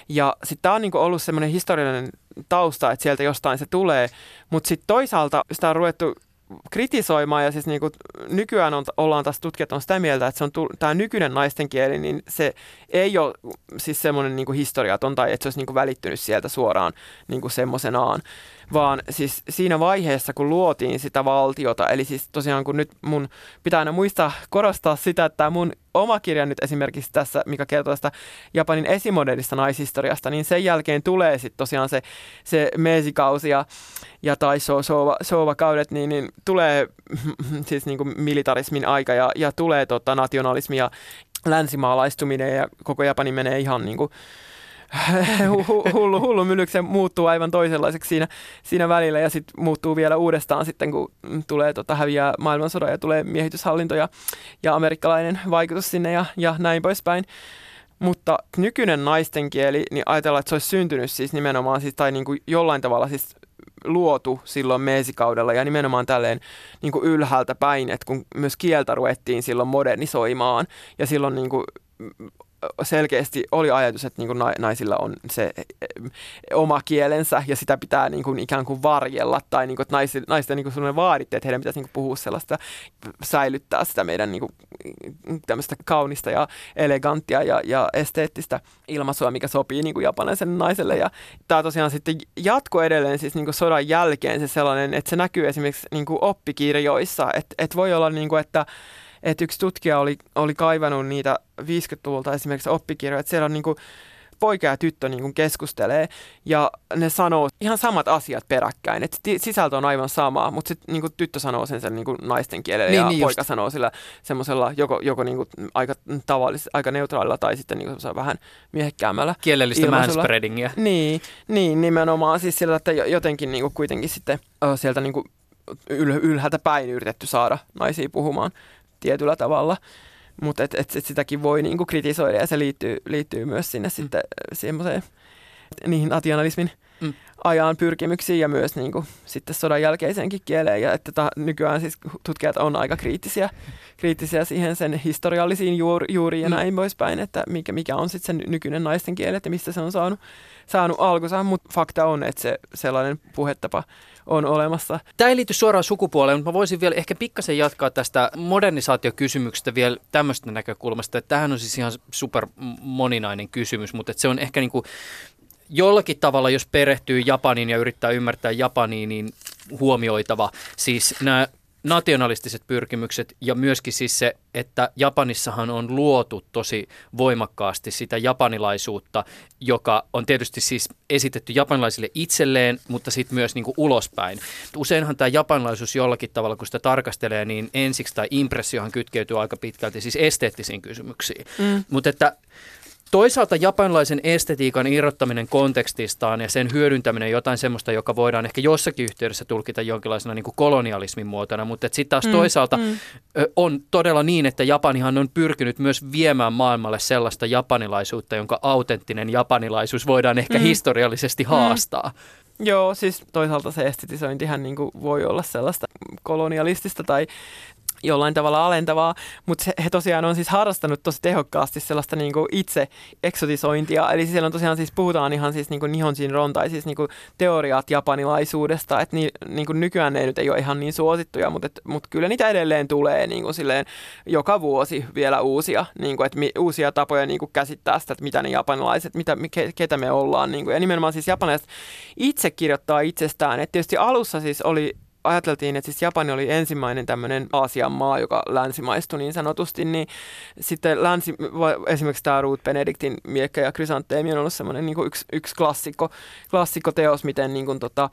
Ja sitten tämä on niin kuin ollut semmoinen historiallinen tausta, että sieltä jostain se tulee, mutta sitten toisaalta sitä on ruvettu kritisoimaan ja siis niin kuin nykyään on, ollaan taas tutkijat on sitä mieltä, että se on tämä nykyinen naisten kieli, niin se ei ole siis semmoinen niin historiaton tai että se olisi niin kuin välittynyt sieltä suoraan niin kuin semmoisenaan, vaan siis siinä vaiheessa, kun luotiin sitä valtiota, eli siis tosiaan kun nyt mun pitää aina muistaa korostaa sitä, että mun oma kirja nyt esimerkiksi tässä, mikä kertoo tästä Japanin esimodernista naishistoriasta, niin sen jälkeen tulee sitten tosiaan se, se meisikausi ja, ja tai sova, kaudet, niin, niin tulee siis niin kuin militarismin aika ja, ja tulee tota, nationalismi ja länsimaalaistuminen ja koko Japani menee ihan niin kuin hullu, hullu myllyksi muuttuu aivan toisenlaiseksi siinä, siinä välillä ja sitten muuttuu vielä uudestaan sitten, kun tulee tota, häviää maailmansodan ja tulee miehityshallinto ja, ja amerikkalainen vaikutus sinne ja, ja näin poispäin. Mutta nykyinen naisten kieli, niin ajatellaan, että se olisi syntynyt siis nimenomaan siis, tai niin kuin jollain tavalla siis luotu silloin meesikaudella ja nimenomaan tälleen niin kuin ylhäältä päin, että kun myös kieltä ruvettiin silloin modernisoimaan ja silloin niin kuin selkeästi oli ajatus, että niin kuin naisilla on se e, oma kielensä ja sitä pitää niin kuin ikään kuin varjella tai niin kuin, että naisille, naisille niin kuin vaaditte, että heidän pitäisi niin kuin puhua sellaista, säilyttää sitä meidän niin kuin, tämmöistä kaunista ja eleganttia ja, ja esteettistä ilmaisua, mikä sopii niin kuin japanilaiselle naiselle. Ja tämä tosiaan sitten jatko edelleen siis niin kuin sodan jälkeen se sellainen, että se näkyy esimerkiksi niin kuin oppikirjoissa, että, että voi olla niin kuin, että että yksi tutkija oli, oli kaivannut niitä 50-luvulta esimerkiksi oppikirjoja, että siellä on niin kuin poika ja tyttö niin kuin keskustelee ja ne sanoo ihan samat asiat peräkkäin. Et sisältö on aivan sama, mutta sitten niin tyttö sanoo sen, sen niin kuin naisten kielellä niin, ja niin poika just. sanoo sillä semmoisella joko, joko niin kuin aika tavallis, aika neutraalilla tai sitten niin kuin vähän miehekkäämällä Kielellistä manspreadingia. Niin, niin, nimenomaan siis sillä, että jotenkin niin kuin kuitenkin sitten sieltä niin kuin ylhäältä päin yritetty saada naisia puhumaan tietyllä tavalla. Mutta et, et, et sitäkin voi niinku kritisoida ja se liittyy, liittyy myös sinne mm. sitten semmoiseen niihin nationalismin mm. ajan pyrkimyksiin ja myös niinku, sitten sodan jälkeiseenkin kieleen. Ja että ta, nykyään siis tutkijat on aika kriittisiä, kriittisiä siihen sen historiallisiin juur, juuriin ja mm. näin poispäin, että mikä, mikä on sitten se nykyinen naisten kieli, että mistä se on saanut, saanut alkunsa. Mutta fakta on, että se sellainen puhetapa on olemassa. Tämä ei liity suoraan sukupuoleen, mutta mä voisin vielä ehkä pikkasen jatkaa tästä modernisaatiokysymyksestä vielä tämmöistä näkökulmasta. Että tämähän on siis ihan super moninainen kysymys, mutta se on ehkä niin kuin jollakin tavalla, jos perehtyy Japaniin ja yrittää ymmärtää Japaniin, niin huomioitava. Siis nämä nationalistiset pyrkimykset ja myöskin siis se, että Japanissahan on luotu tosi voimakkaasti sitä japanilaisuutta, joka on tietysti siis esitetty japanilaisille itselleen, mutta sitten myös niin kuin ulospäin. Useinhan tämä japanilaisuus jollakin tavalla, kun sitä tarkastelee, niin ensiksi tai impressiohan kytkeytyy aika pitkälti siis esteettisiin kysymyksiin. Mm. Mutta että Toisaalta japanilaisen estetiikan irrottaminen kontekstistaan ja sen hyödyntäminen jotain semmoista, joka voidaan ehkä jossakin yhteydessä tulkita jonkinlaisena niin kuin kolonialismin muotona, mutta sitten taas mm, toisaalta mm. on todella niin, että Japanihan on pyrkinyt myös viemään maailmalle sellaista japanilaisuutta, jonka autenttinen japanilaisuus voidaan ehkä mm. historiallisesti mm. haastaa. Mm. Joo, siis toisaalta se estetisointihan niin kuin voi olla sellaista kolonialistista tai, jollain tavalla alentavaa, mutta he tosiaan on siis harrastanut tosi tehokkaasti sellaista niin kuin itse eksotisointia, eli siellä on tosiaan siis puhutaan ihan siis niin kuin Nihonjin Ron tai siis niin kuin teoriat japanilaisuudesta, että ni, niin kuin nykyään ne nyt ei ole ihan niin suosittuja, mutta, et, mutta kyllä niitä edelleen tulee niin kuin silleen joka vuosi vielä uusia, niin kuin, että mi, uusia tapoja niin kuin käsittää sitä, että mitä ne japanilaiset, mitä, ke, ketä me ollaan, niin kuin, ja nimenomaan siis japanilaiset itse kirjoittaa itsestään, että tietysti alussa siis oli ajateltiin, että siis Japani oli ensimmäinen tämmöinen Aasian maa, joka länsimaistui niin sanotusti, niin sitten länsi, esimerkiksi tämä Ruth Benedictin miekkä ja krysanteemi on ollut semmoinen niin yksi, yksi klassikko, klassikko teos, miten niin kuin, tota,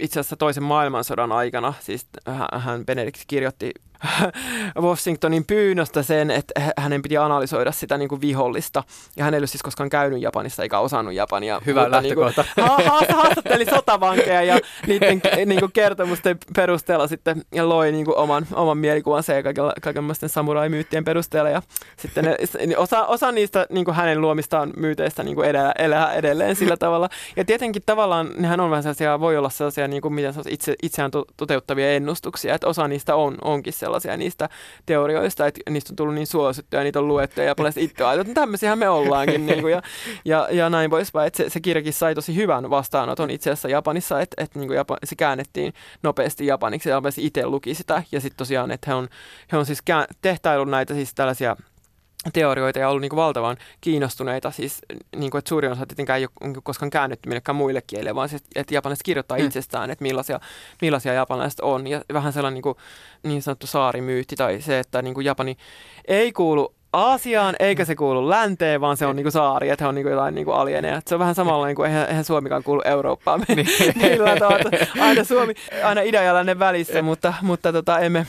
itse asiassa toisen maailmansodan aikana, siis hän Benedict kirjoitti Washingtonin pyynnöstä sen, että hänen piti analysoida sitä niin kuin vihollista. Ja hän ei ollut siis koskaan käynyt Japanissa eikä osannut Japania. Hyvä mutta, lähtökohta. Niin kuin, haastatteli sotavankeja ja niiden niin kuin kertomusten perusteella sitten ja loi niin kuin oman, oman mielikuvansa ja kaiken, kaikenlaisten samurai-myyttien perusteella. Ja sitten ne, niin osa, osa niistä niin kuin hänen luomistaan myyteistä niin kuin elää, elää edelleen sillä tavalla. Ja tietenkin tavallaan nehän on vähän sellaisia, voi olla sellaisia niin kuin miten itse, itseään toteuttavia ennustuksia, että osa niistä on, onkin se sellaisia niistä teorioista, että niistä on tullut niin suosittuja, niitä on luettu ja paljon itse ajatellut, että tämmöisiähän me ollaankin. niin kuin, ja, ja, ja, näin poispäin. Että se, se kirjakin sai tosi hyvän vastaanoton itse asiassa Japanissa, että, että niin kuin Japan, se käännettiin nopeasti japaniksi ja itse luki sitä. Ja sitten tosiaan, että he on, he on siis kään, tehtaillut näitä siis tällaisia teorioita ja ollut niin kuin valtavan kiinnostuneita. Siis, niin kuin, että suurin osa tietenkään ei ole niin koskaan käännetty millekään muille kielille, vaan siis, että japanilaiset kirjoittaa mm. itsestään, että millaisia, millaisia japanilaiset on. Ja vähän sellainen niin, kuin, niin sanottu saarimyytti tai se, että niin kuin Japani ei kuulu Aasiaan, eikä se kuulu länteen, vaan se on niinku saari, että he on niinku jotain niinku alieneja. Se on vähän samalla, niin kuin eihän, eihän Suomikaan kuulu Eurooppaan niin. Aina Suomi, aina idän ja lännen välissä, mutta, mutta tota, emme,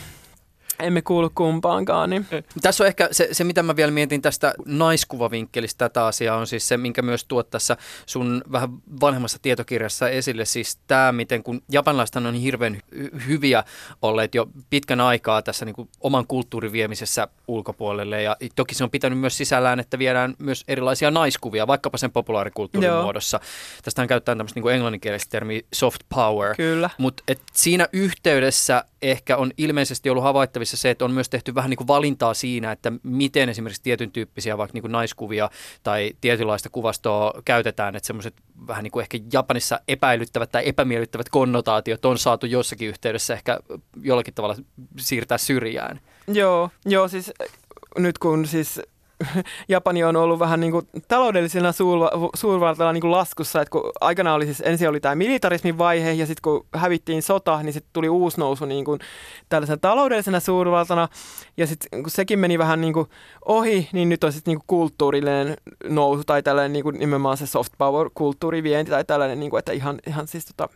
emme kuulu kumpaankaan. Niin. Tässä on ehkä se, se, mitä mä vielä mietin tästä naiskuvavinkkelistä tätä asiaa, on siis se, minkä myös tuot tässä sun vähän vanhemmassa tietokirjassa esille. Siis tämä, miten kun japanilaiset on hirveän hy- hyviä olleet jo pitkän aikaa tässä niin kuin oman kulttuurin viemisessä ulkopuolelle. Ja toki se on pitänyt myös sisällään, että viedään myös erilaisia naiskuvia, vaikkapa sen populaarikulttuurin Joo. muodossa. Tästähän käyttää tämmöistä niin englanninkielistä termiä soft power. Kyllä. Mutta siinä yhteydessä ehkä on ilmeisesti ollut havaittavissa se, että on myös tehty vähän niin kuin valintaa siinä, että miten esimerkiksi tietyn tyyppisiä vaikka niin kuin naiskuvia tai tietynlaista kuvastoa käytetään, että semmoiset vähän niin kuin ehkä Japanissa epäilyttävät tai epämiellyttävät konnotaatiot on saatu jossakin yhteydessä ehkä jollakin tavalla siirtää syrjään. Joo, joo siis nyt kun siis Japani on ollut vähän niin kuin taloudellisena suurvaltana niin kuin laskussa, että kun aikana oli siis, ensin oli tämä militarismin vaihe ja sitten kun hävittiin sota, niin sitten tuli uusi nousu niin kuin tällaisena taloudellisena suurvaltana. Ja sitten kun sekin meni vähän niin kuin ohi, niin nyt on sitten niin kuin kulttuurillinen nousu tai tällainen niin kuin nimenomaan se soft power kulttuurivienti tai tällainen, niin kuin, että ihan, ihan siis tota,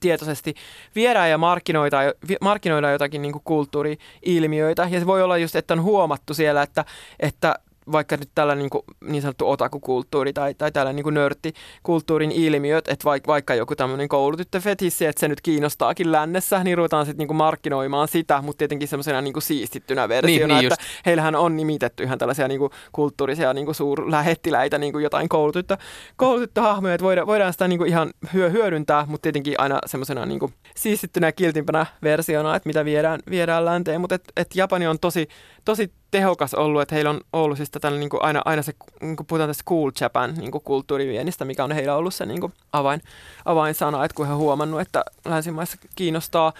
tietoisesti viedään ja markkinoidaan, markkinoidaan jotakin niin kulttuuri-ilmiöitä. Ja se voi olla just, että on huomattu siellä, että, että vaikka nyt tällä niin, kuin, niin sanottu otakukulttuuri tai, tai tällä niin nörttikulttuurin ilmiöt, että vaikka, vaikka joku tämmöinen koulutyttöfetissi, että se nyt kiinnostaakin lännessä, niin ruvetaan sitten niin markkinoimaan sitä, mutta tietenkin semmoisena niin siistittynä versiona, niin, niin että just. heillähän on nimitetty ihan tällaisia niin kuin kulttuurisia niin kuin suurlähettiläitä, niin kuin jotain koulutyttö, koulutyttöhahmoja, että voidaan, voidaan sitä niin kuin ihan hyö, hyödyntää, mutta tietenkin aina semmoisena niin siistittynä ja kiltimpänä versiona, että mitä viedään, viedään länteen, mutta et, et Japani on tosi, tosi tehokas ollut, että heillä on ollut siis tätä niin kuin aina, aina se, niin kuin puhutaan tästä cool Japan niin kuin kulttuuriviennistä, mikä on heillä ollut se niin kuin avain, avainsana, että kun he huomannut, että länsimaissa kiinnostaa.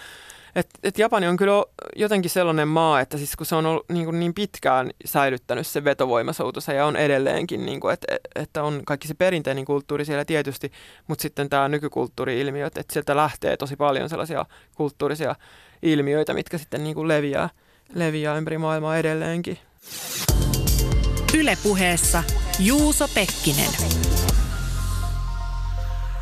Et, et Japani on kyllä jotenkin sellainen maa, että siis kun se on ollut niin, kuin niin pitkään säilyttänyt se vetovoimasoutunsa ja on edelleenkin, niin kuin, että, että on kaikki se perinteinen kulttuuri siellä tietysti, mutta sitten tämä nykykulttuuri-ilmiöt, että sieltä lähtee tosi paljon sellaisia kulttuurisia ilmiöitä, mitkä sitten niin kuin leviää leviää ympäri maailmaa edelleenkin. Ylepuheessa Juuso Pekkinen.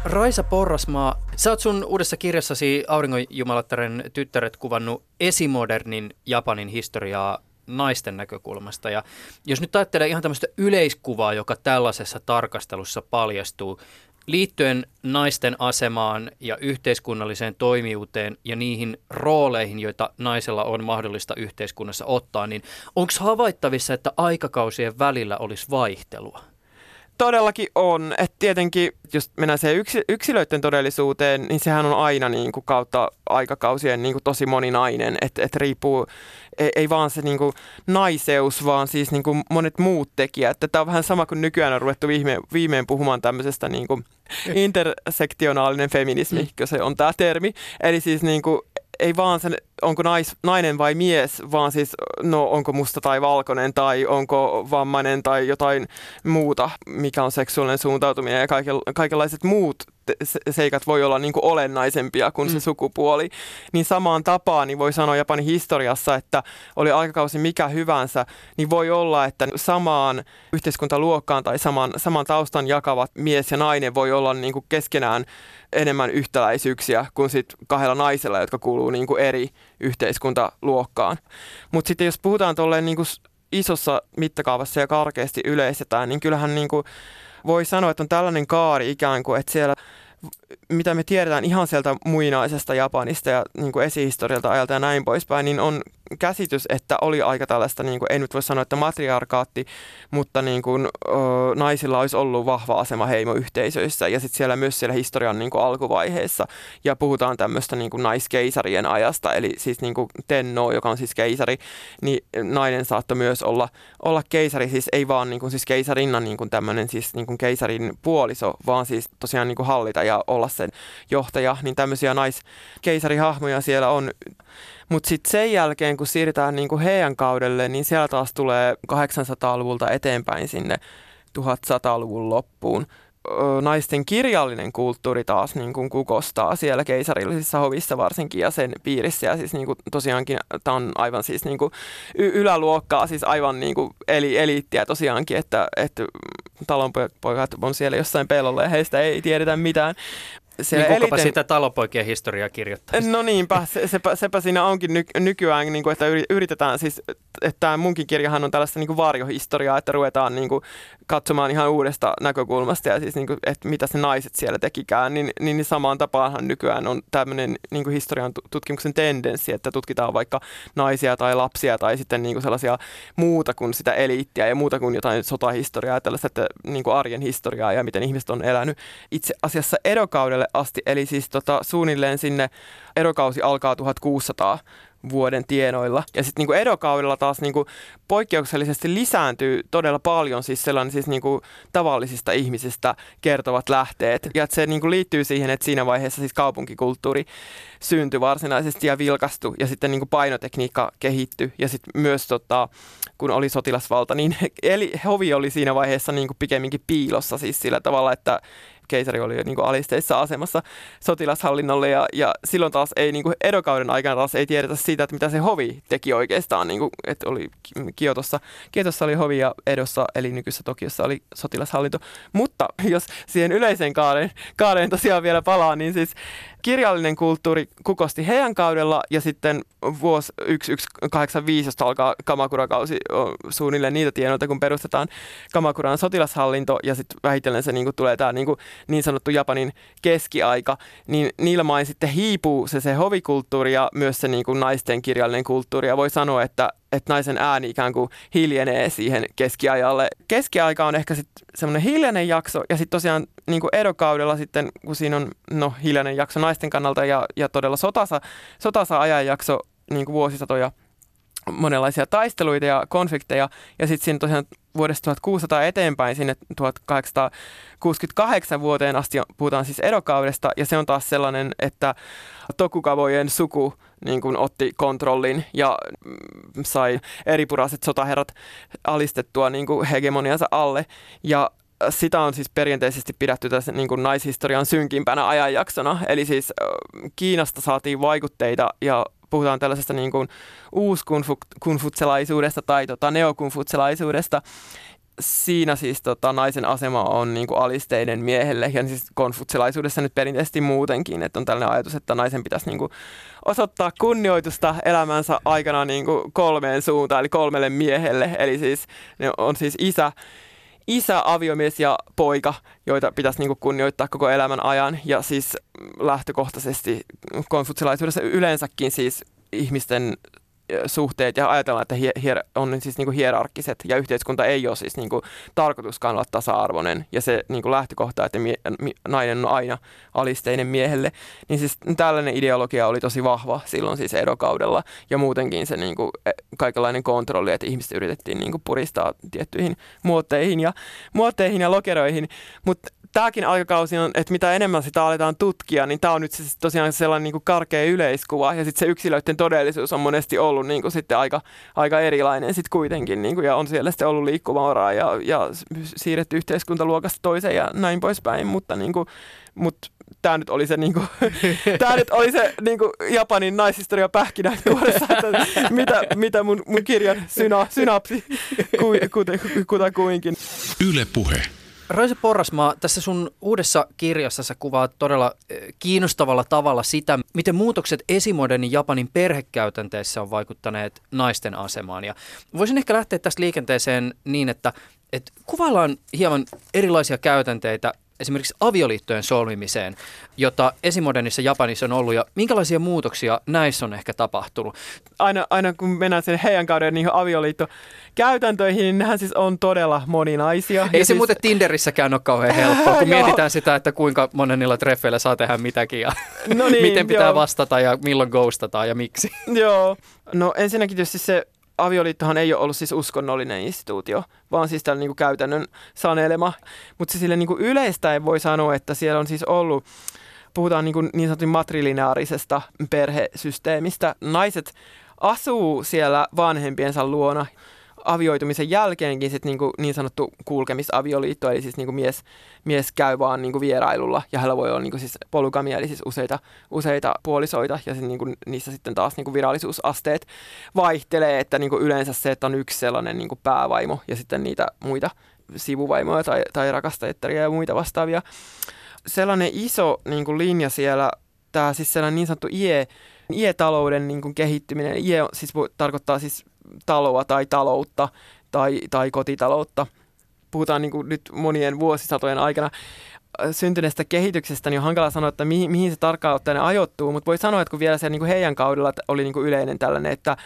Raisa Porrasmaa, sä oot sun uudessa kirjassasi Auringonjumalattaren tyttäret kuvannut esimodernin Japanin historiaa naisten näkökulmasta. Ja jos nyt ajattelee ihan tämmöistä yleiskuvaa, joka tällaisessa tarkastelussa paljastuu, liittyen naisten asemaan ja yhteiskunnalliseen toimijuuteen ja niihin rooleihin, joita naisella on mahdollista yhteiskunnassa ottaa, niin onko havaittavissa, että aikakausien välillä olisi vaihtelua? Todellakin on. että tietenkin, jos mennään se yksi, yksilöiden todellisuuteen, niin sehän on aina niin kuin kautta aikakausien niin kuin tosi moninainen. Että et riippuu, ei, ei vaan se niin kuin naiseus, vaan siis niin kuin monet muut tekijät. Tämä on vähän sama kuin nykyään on ruvettu viime, viimein puhumaan tämmöisestä niin kuin intersektionaalinen feminismi, mm. se on tämä termi. Eli siis niin kuin ei vaan sen, onko nais, nainen vai mies, vaan siis no onko musta tai valkoinen tai onko vammainen tai jotain muuta, mikä on seksuaalinen suuntautuminen ja kaikenlaiset muut seikat voi olla niin kuin olennaisempia kuin mm. se sukupuoli. Niin samaan tapaan niin voi sanoa Japanin historiassa, että oli aikakausi mikä hyvänsä, niin voi olla, että samaan yhteiskuntaluokkaan tai saman, saman taustan jakavat mies ja nainen voi olla niin kuin keskenään enemmän yhtäläisyyksiä kuin sit kahdella naisella, jotka kuuluu niin kuin eri yhteiskuntaluokkaan. Mutta sitten jos puhutaan tolleen niin kuin isossa mittakaavassa ja karkeasti yleistetään, niin kyllähän niin kuin voi sanoa, että on tällainen kaari ikään kuin, että siellä mitä me tiedetään ihan sieltä muinaisesta Japanista ja niin kuin esihistorialta ajalta ja näin poispäin, niin on käsitys, että oli aika tällaista, niin kuin, en nyt voi sanoa, että matriarkaatti, mutta niin kuin, ö, naisilla olisi ollut vahva asema heimoyhteisöissä ja sitten siellä myös siellä historian niin kuin, alkuvaiheessa. Ja puhutaan tämmöistä niin kuin, naiskeisarien ajasta, eli siis niin kuin Tenno, joka on siis keisari, niin nainen saattoi myös olla, olla keisari, siis ei vaan niin kuin, siis keisarinna niin kuin tämmöinen siis niin kuin keisarin puoliso, vaan siis tosiaan niin kuin hallita ja olla sen johtaja, niin tämmöisiä naiskeisarihahmoja siellä on. Mutta sitten sen jälkeen, kun siirrytään niinku heidän kaudelle, niin siellä taas tulee 800-luvulta eteenpäin sinne 1100-luvun loppuun naisten kirjallinen kulttuuri taas niin kuin kukostaa siellä keisarillisissa hovissa varsinkin ja sen piirissä. Ja siis niin kuin, tosiaankin tämä on aivan siis niin kuin y- yläluokkaa, siis aivan niin kuin eli, eliittiä tosiaankin, että, että talonpojat on siellä jossain pellolla ja heistä ei tiedetä mitään. Siellä niin kukapa eliten... sitä talopoikien historiaa kirjoittaa? No niinpä, se, sepä, sepä siinä onkin ny, nykyään, niin kuin, että yritetään siis, että tämä munkin kirjahan on tällaista niin kuin varjohistoriaa, että ruvetaan niin kuin, katsomaan ihan uudesta näkökulmasta ja siis niin kuin, että mitä se naiset siellä tekikään, niin, niin, samaan tapaanhan nykyään on tämmöinen niin historian tutkimuksen tendenssi, että tutkitaan vaikka naisia tai lapsia tai sitten niin kuin sellaisia muuta kuin sitä eliittiä ja muuta kuin jotain sotahistoriaa ja tällaista että, niin kuin arjen historiaa ja miten ihmiset on elänyt itse asiassa edokaudelle asti, eli siis tota, suunnilleen sinne erokausi alkaa 1600 vuoden tienoilla. Ja sitten niinku edokaudella taas niinku poikkeuksellisesti lisääntyy todella paljon siis sellainen siis niinku tavallisista ihmisistä kertovat lähteet. Ja se niinku liittyy siihen, että siinä vaiheessa siis kaupunkikulttuuri syntyi varsinaisesti ja vilkastui ja sitten niinku painotekniikka kehittyi. Ja sitten myös tota, kun oli sotilasvalta, niin eli hovi oli siinä vaiheessa niinku pikemminkin piilossa siis sillä tavalla, että keisari oli niin kuin alisteissa asemassa sotilashallinnolle ja, ja silloin taas ei niin kuin edokauden aikana taas ei tiedetä siitä, että mitä se hovi teki oikeastaan, niin kuin, että oli Kiotossa, Kiotossa oli hovi ja Edossa eli nykyisessä Tokiossa oli sotilashallinto, mutta jos siihen yleiseen kaareen, kaareen tosiaan vielä palaa, niin siis kirjallinen kulttuuri kukosti heidän kaudella ja sitten vuosi 1185, josta alkaa Kamakurakausi suunnilleen niitä tienoita, kun perustetaan Kamakuran sotilashallinto ja sitten vähitellen se niin tulee tämä niin, niin sanottu Japanin keskiaika, niin niillä main sitten hiipuu se, se hovikulttuuri ja myös se niin naisten kirjallinen kulttuuri. Ja voi sanoa, että että naisen ääni ikään kuin hiljenee siihen keskiajalle. Keskiaika on ehkä sitten semmoinen hiljainen jakso ja sitten tosiaan niin kuin edokaudella sitten, kun siinä on no, hiljainen jakso naisten kannalta ja, ja todella sotasa, sotasa ajanjakso niin kuin vuosisatoja monenlaisia taisteluita ja konflikteja. Ja sitten siinä tosiaan vuodesta 1600 eteenpäin sinne 1868 vuoteen asti puhutaan siis edokaudesta. Ja se on taas sellainen, että Tokukavojen suku niin kuin otti kontrollin ja mm, sai eripuraiset sotaherrat alistettua niin kuin hegemoniansa alle. Ja sitä on siis perinteisesti pidetty tässä niin kuin naishistorian synkimpänä ajanjaksona. Eli siis Kiinasta saatiin vaikutteita ja puhutaan tällaisesta niin kuin uuskunfutselaisuudesta tai tota neokunfutselaisuudesta. Siinä siis tota, naisen asema on niin kuin alisteinen miehelle ja siis konfutselaisuudessa nyt perinteisesti muutenkin, että on tällainen ajatus, että naisen pitäisi niin kuin osoittaa kunnioitusta elämänsä aikana niin kuin kolmeen suuntaan, eli kolmelle miehelle, eli siis ne on siis isä, isä, aviomies ja poika, joita pitäisi niin kunnioittaa koko elämän ajan. Ja siis lähtökohtaisesti konfutsilaisuudessa yleensäkin siis ihmisten suhteet ja ajatellaan, että hier, on siis niin kuin hierarkkiset ja yhteiskunta ei ole siis niin kuin tarkoituskaan olla tasa-arvoinen. Ja se niin kuin lähtökohta, että mie, nainen on aina alisteinen miehelle, niin siis tällainen ideologia oli tosi vahva silloin siis edokaudella. Ja muutenkin se niin kuin e, kaikenlainen kontrolli, että ihmiset yritettiin niin kuin puristaa tiettyihin muotteihin ja, muotteihin ja lokeroihin, mutta tämäkin aikakausi on, että mitä enemmän sitä aletaan tutkia, niin tämä on nyt siis tosiaan sellainen niin kuin karkea yleiskuva ja sitten se yksilöiden todellisuus on monesti ollut niin kuin sitten aika, aika erilainen sitten kuitenkin niin kuin, ja on siellä sitten ollut liikkumavaraa ja, ja siirretty yhteiskuntaluokasta toiseen ja näin poispäin, mutta niin kuin, mutta tämä nyt oli se, niinku, tää nyt oli se niinku, Japanin naishistoria pähkinä kuoressa, että mitä, mitä mun, mun kirjan syna, synapsi kuten, kutakuinkin. Yle puhe. Roisa Porrasmaa, tässä sun uudessa kirjassa sä kuvaat todella eh, kiinnostavalla tavalla sitä, miten muutokset esimodernin Japanin perhekäytänteissä on vaikuttaneet naisten asemaan. Ja voisin ehkä lähteä tästä liikenteeseen niin, että, että kuvaillaan hieman erilaisia käytänteitä esimerkiksi avioliittojen solmimiseen, jota esimodernissa Japanissa on ollut ja minkälaisia muutoksia näissä on ehkä tapahtunut? Aina, aina kun mennään sen heidän kauden niihin avioliittokäytäntöihin, niin nehän siis on todella moninaisia. Ei ja se siis... muuten Tinderissäkään ole kauhean helppoa, kun mietitään sitä, että kuinka monenilla treffeillä saa tehdä mitäkin ja no niin, miten pitää joo. vastata ja milloin ghostataan ja miksi. Joo, no ensinnäkin tietysti se avioliittohan ei ole ollut siis uskonnollinen instituutio, vaan siis tällainen niin käytännön sanelema. Mutta se sille niin kuin yleistä voi sanoa, että siellä on siis ollut, puhutaan niin, kuin niin sanotun matrilineaarisesta perhesysteemistä. Naiset asuu siellä vanhempiensa luona avioitumisen jälkeenkin sit niinku niin sanottu kulkemisavioliitto, eli siis niinku mies, mies käy vaan niinku vierailulla ja hänellä voi olla niinku siis polygamia, eli siis useita, useita puolisoita ja sit niinku niissä sitten taas niinku virallisuusasteet vaihtelee, että niinku yleensä se, että on yksi sellainen niinku päävaimo ja sitten niitä muita sivuvaimoja tai, tai rakastajattaria ja muita vastaavia sellainen iso niin kuin linja siellä, tämä siis sellainen niin sanottu IE, IE-talouden niin kuin kehittyminen. IE siis tarkoittaa siis taloa tai taloutta tai, tai kotitaloutta. Puhutaan niin kuin nyt monien vuosisatojen aikana syntyneestä kehityksestä, niin on hankala sanoa, että mihin, mihin se tarkkaan ottaen ajoittuu, mutta voi sanoa, että kun vielä siellä niin kuin heidän kaudella oli niin kuin yleinen tällainen, että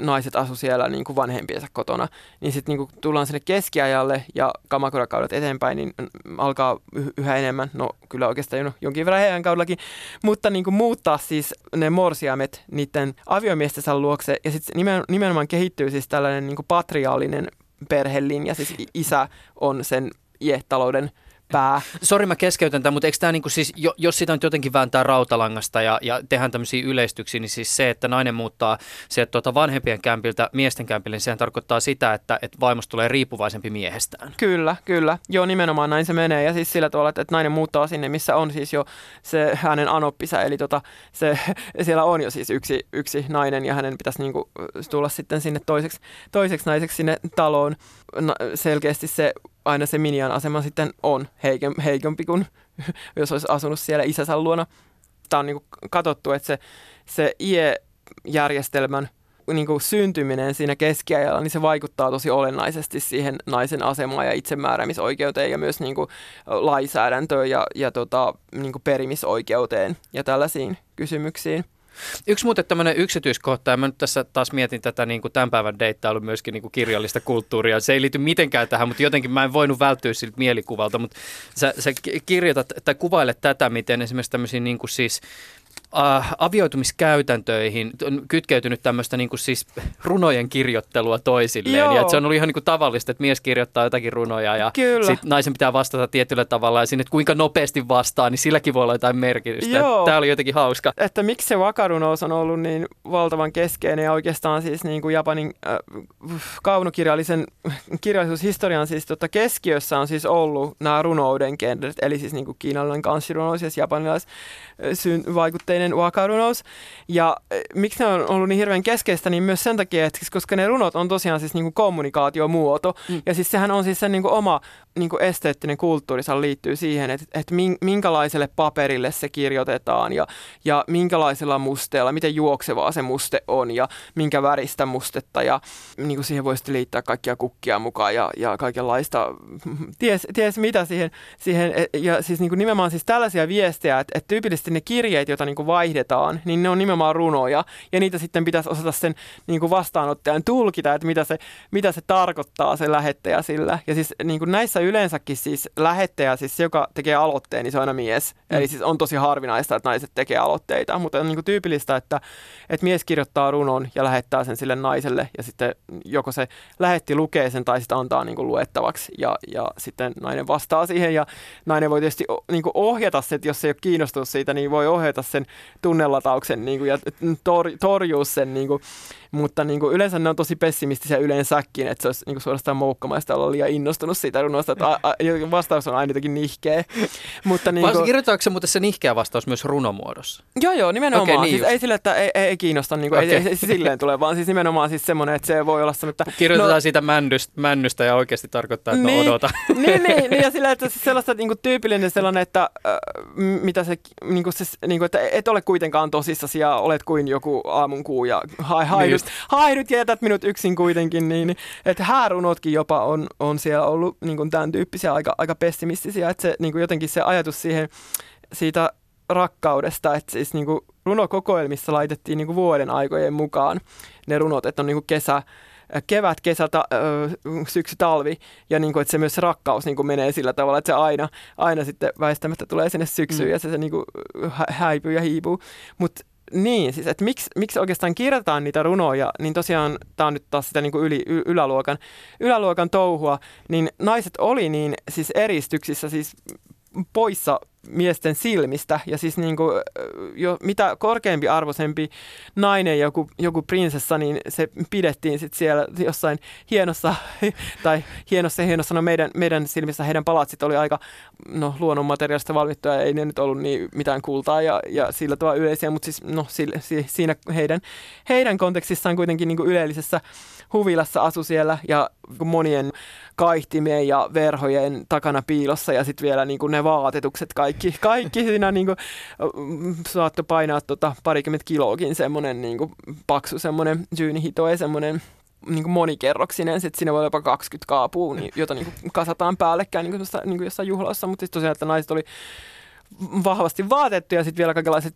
naiset asu siellä niin kuin vanhempiensa kotona, niin sitten niin tullaan sinne keskiajalle ja kamakurakaudet eteenpäin, niin alkaa yhä enemmän, no kyllä oikeastaan jonkin verran heidän kaudellakin, mutta niin kuin muuttaa siis ne morsiamet niiden aviomiestensä luokse ja sitten nimenomaan kehittyy siis tällainen niin kuin patriaalinen perhelinja, siis isä on sen ietalouden pää. Sori mä keskeytän tämän, mutta eikö tämä niinku siis, jos sitä nyt jotenkin vääntää rautalangasta ja, ja tehdään tämmöisiä yleistyksiä, niin siis se, että nainen muuttaa se tuota vanhempien kämpiltä miesten kämpille, niin sehän tarkoittaa sitä, että, että vaimosta tulee riippuvaisempi miehestään. Kyllä, kyllä. Joo, nimenomaan näin se menee. Ja siis sillä tavalla, että nainen muuttaa sinne, missä on siis jo se hänen anoppisa, eli tota, se, siellä on jo siis yksi, yksi nainen ja hänen pitäisi niinku tulla sitten sinne toiseksi, toiseksi naiseksi sinne taloon. selkeästi se aina se minian asema sitten on heikompi kuin jos olisi asunut siellä isänsä luona. Tämä on niin kuin katsottu, että se, se IE-järjestelmän niin kuin syntyminen siinä keskiajalla, niin se vaikuttaa tosi olennaisesti siihen naisen asemaan ja itsemääräämisoikeuteen ja myös niin kuin lainsäädäntöön ja, ja tota, niin kuin perimisoikeuteen ja tällaisiin kysymyksiin. Yksi muuten tämmöinen yksityiskohta, ja mä nyt tässä taas mietin tätä niin kuin tämän päivän deittailu myöskin niin kuin kirjallista kulttuuria. Se ei liity mitenkään tähän, mutta jotenkin mä en voinut välttyä siltä mielikuvalta, mutta sä, sä kirjoitat tai kuvailet tätä, miten esimerkiksi tämmöisiä niin kuin siis äh, avioitumiskäytäntöihin on kytkeytynyt tämmöistä niin kuin siis runojen kirjoittelua toisilleen. Joo. Ja että se on ollut ihan niin kuin tavallista, että mies kirjoittaa jotakin runoja ja sitten naisen pitää vastata tietyllä tavalla. Ja sinne, että kuinka nopeasti vastaa, niin silläkin voi olla jotain merkitystä. Tämä oli jotenkin hauska. Että miksi se wakarunous on ollut niin valtavan keskeinen ja oikeastaan siis niin kuin Japanin äh, kaunokirjallisen kirjallisuushistorian siis tota keskiössä on siis ollut nämä runouden genret, eli siis niin kuin kiinalainen kanssirunous ja japanilais vaikutteinen waka-runous. Ja e, miksi ne on ollut niin hirveän keskeistä, niin myös sen takia, että siis koska ne runot on tosiaan siis niin kuin kommunikaatiomuoto. Mm. Ja siis sehän on siis sen niin kuin oma niin kuin esteettinen kulttuurissa liittyy siihen, että, että minkälaiselle paperille se kirjoitetaan ja, ja minkälaisella musteella, miten juoksevaa se muste on ja minkä väristä mustetta ja niin kuin siihen voi sitten liittää kaikkia kukkia mukaan ja, ja kaikenlaista, ties, ties mitä siihen, siihen ja siis niin kuin nimenomaan siis tällaisia viestejä, että, että tyypillisesti ne kirjeet, joita niin kuin vaihdetaan, niin ne on nimenomaan runoja. Ja niitä sitten pitäisi osata sen niin kuin vastaanottajan tulkita, että mitä se, mitä se tarkoittaa se lähettäjä sillä. Ja siis niin kuin näissä yleensäkin siis lähettäjä, siis se, joka tekee aloitteen, niin se on aina mies. Mm. Eli siis on tosi harvinaista, että naiset tekee aloitteita, mutta on niin kuin tyypillistä, että, että mies kirjoittaa runon ja lähettää sen sille naiselle. Ja sitten joko se lähetti lukee sen tai sitten antaa niin kuin luettavaksi. Ja, ja sitten nainen vastaa siihen. Ja nainen voi tietysti niin kuin ohjata se, että jos ei ole kiinnostunut siitä, niin voi ohjata sen tunnelatauksen niin kuin, ja tor, torjua sen niin kuin, mutta niin kuin yleensä ne on tosi pessimistisiä yleensäkin, että se olisi niin kuin suorastaan moukkamaista olla liian innostunut siitä runosta, että a, a, vastaus on aina jotenkin nihkeä. mutta niin kuin... Kirjoitaanko se muuten se nihkeä vastaus myös runomuodossa? Joo, joo, nimenomaan. Okay, niin siis ei sille, että ei, ei, ei kiinnosta, niin kuin, okay. ei, ei, silleen tule, vaan siis nimenomaan siis semmoinen, että se voi olla se, että... Kirjoitetaan no, siitä männystä, männystä ja oikeasti tarkoittaa, että niin, no odota. Niin, niin, niin ja sillä, että siis sellaista niin kuin tyypillinen sellainen, että äh, mitä se, niin kuin se niin kuin, että et ole kuitenkaan tosissasi ja olet kuin joku aamunkuu ja hai, haidut, niin. haidut ja jätät minut yksin kuitenkin, niin että häärunotkin jopa on, on siellä ollut niin kuin tämän tyyppisiä aika, aika pessimistisiä, että se niin kuin jotenkin se ajatus siihen siitä rakkaudesta, että siis niin kuin runokokoelmissa laitettiin niin kuin vuoden aikojen mukaan ne runot, että on niin kuin kesä, kevät, kesä, ta, syksy, talvi ja niin kuin, että se myös rakkaus niin kuin menee sillä tavalla, että se aina, aina sitten väistämättä tulee sinne syksyyn mm. ja se, se niin kuin häipyy ja hiipuu. Mutta niin, siis että miksi, miksi oikeastaan kirjataan niitä runoja, niin tosiaan tämä on nyt taas sitä niin kuin yli, y, yläluokan, yläluokan touhua, niin naiset oli niin siis eristyksissä, siis poissa miesten silmistä. Ja siis niin kuin, jo, mitä korkeampi arvoisempi nainen, joku, joku prinsessa, niin se pidettiin sitten siellä jossain hienossa, tai hienossa hienossa, no meidän, meidän silmissä heidän palatsit oli aika no, luonnonmateriaalista valmittuja, ei ne nyt ollut niin mitään kultaa ja, ja sillä tavalla yleisiä, mutta siis no, sillä, siinä heidän, heidän kontekstissaan kuitenkin niin kuin yleellisessä huvilassa asu siellä ja monien kaihtimien ja verhojen takana piilossa. Ja sitten vielä niin kuin ne vaatetukset kaikki kaikki, kaikki siinä niin kuin, saattoi painaa tota, parikymmentä kiloakin semmoinen niin kuin, paksu semmoinen syynihito semmoinen niin kuin monikerroksinen, sitten siinä voi olla jopa 20 kaapua, niin, jota niin kuin kasataan päällekkäin niin kuin, niin kuin jossain juhlassa, mutta sitten tosiaan, että naiset oli vahvasti vaatettu ja sitten vielä kaikenlaiset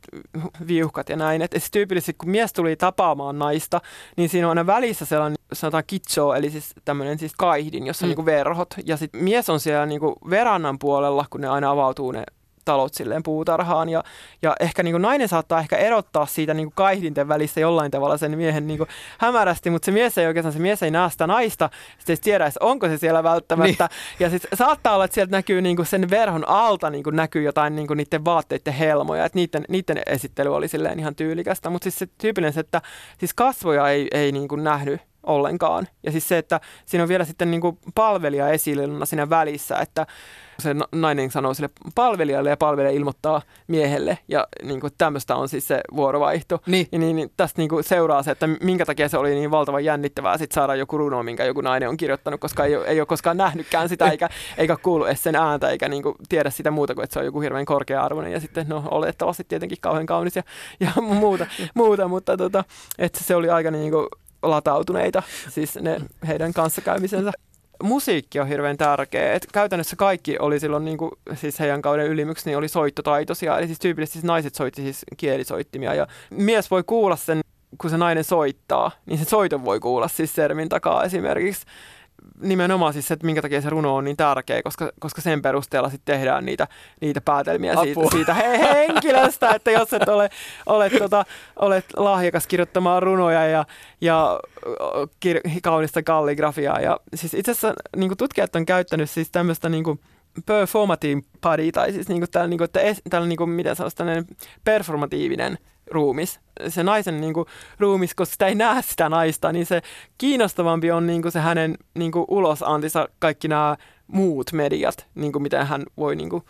viuhkat ja näin. Että siis tyypillisesti kun mies tuli tapaamaan naista, niin siinä on aina välissä sellainen, sanotaan kitso, eli siis tämmöinen siis kaihdin, jossa mm. on niin verhot. Ja sitten mies on siellä niin verannan puolella, kun ne aina avautuu ne talot silleen puutarhaan. Ja, ja ehkä niin kuin nainen saattaa ehkä erottaa siitä niin kuin kaihdinten välistä jollain tavalla sen miehen niin kuin hämärästi, mutta se mies ei oikeastaan, se mies ei näe sitä naista, sitten ei tiedä, onko se siellä välttämättä. Niin. Ja sitten saattaa olla, että sieltä näkyy niin kuin sen verhon alta niin kuin näkyy jotain niin kuin niiden vaatteiden helmoja, että niiden, niiden esittely oli silleen ihan tyylikästä, mutta siis se tyypillinen se, että siis kasvoja ei, ei niin kuin nähnyt ollenkaan. Ja siis se, että siinä on vielä sitten niin kuin palvelija esillä siinä välissä, että se nainen sanoo sille palvelijalle ja palvelija ilmoittaa miehelle ja niin kuin tämmöistä on siis se vuorovaihto. Niin. Ja niin, niin tästä niin kuin seuraa se, että minkä takia se oli niin valtavan jännittävää sit saada joku runo, minkä joku nainen on kirjoittanut, koska ei ole, ei ole koskaan nähnytkään sitä eikä, eikä kuulu edes sen ääntä eikä niin kuin tiedä sitä muuta kuin, että se on joku hirveän korkea-arvoinen ja sitten no olettavasti tietenkin kauhean kaunis ja, ja muuta, muuta, mutta tota, että se oli aika niin kuin latautuneita, siis ne heidän kanssakäymisensä musiikki on hirveän tärkeä. Et käytännössä kaikki oli silloin, niin kuin, siis heidän kauden ylimyksi, niin oli soittotaitoisia. Eli siis tyypillisesti siis naiset soitti siis kielisoittimia. Ja mies voi kuulla sen, kun se nainen soittaa, niin se soiton voi kuulla siis sermin takaa esimerkiksi nimenomaan siis se, että minkä takia se runo on niin tärkeä, koska, koska sen perusteella sitten tehdään niitä, niitä päätelmiä siitä, siitä he, henkilöstä, että jos et ole, ole tota, olet lahjakas kirjoittamaan runoja ja, ja kir, kaunista kalligrafiaa. Ja siis itse asiassa niin tutkijat on käyttänyt siis tämmöistä niin performative body, tai siis niin kuin tällä, niin kuin, että es, tällä niin kuin, miten sanoisi, performatiivinen ruumis, se naisen niin kuin, ruumis, koska sitä ei näe sitä naista, niin se kiinnostavampi on niin kuin, se hänen niin kuin, ulosantinsa, kaikki nämä muut mediat, niin kuin, miten hän voi niin kuin,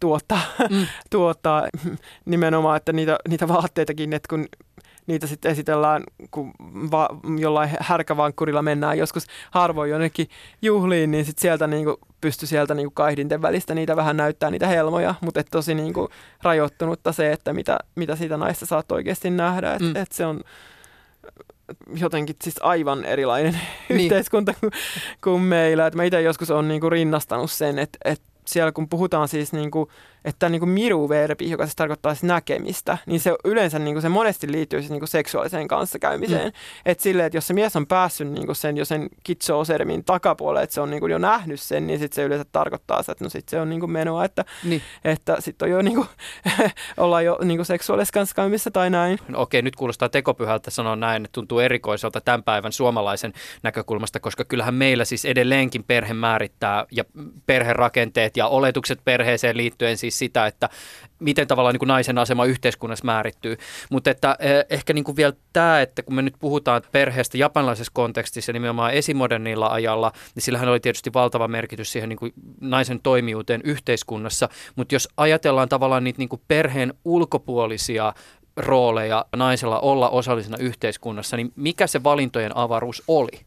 tuottaa, mm. tuottaa nimenomaan, että niitä, niitä vaatteitakin, että kun niitä sitten esitellään, kun va, jollain härkävankkurilla mennään joskus harvoin jonnekin juhliin, niin sitten sieltä niinku pysty sieltä niinku kaihdinten välistä niitä vähän näyttää niitä helmoja, mutta et tosi niinku rajoittunutta se, että mitä, mitä siitä naista saat oikeasti nähdä, että mm. et se on jotenkin siis aivan erilainen niin. yhteiskunta kuin, kuin meillä. Et mä itse joskus olen niinku rinnastanut sen, että, että siellä kun puhutaan siis niinku että niin kuin miru-verbi, joka siis tarkoittaa siis näkemistä, niin se yleensä niin kuin se monesti liittyy siis niin kuin seksuaaliseen kanssakäymiseen. Mm. Että silleen, että jos se mies on päässyt niin kuin sen jo sen kitso-osermin takapuolelle, että se on niin kuin jo nähnyt sen, niin sitten se yleensä tarkoittaa sitä, että no sitten se on niin kuin menoa, että, niin. että sitten on jo niin kuin, ollaan jo niin kuin seksuaalisessa kanssakäymisessä tai näin. No okei, nyt kuulostaa tekopyhältä sanoa näin, että tuntuu erikoiselta tämän päivän suomalaisen näkökulmasta, koska kyllähän meillä siis edelleenkin perhe määrittää ja perherakenteet ja oletukset perheeseen liittyen siis sitä, että miten tavallaan niin kuin naisen asema yhteiskunnassa määrittyy. Mutta että eh, ehkä niin kuin vielä tämä, että kun me nyt puhutaan perheestä japanilaisessa kontekstissa nimenomaan esimodernilla ajalla, niin sillähän oli tietysti valtava merkitys siihen niin kuin naisen toimijuuteen yhteiskunnassa. Mutta jos ajatellaan tavallaan niitä niin kuin perheen ulkopuolisia rooleja naisella olla osallisena yhteiskunnassa, niin mikä se valintojen avaruus oli?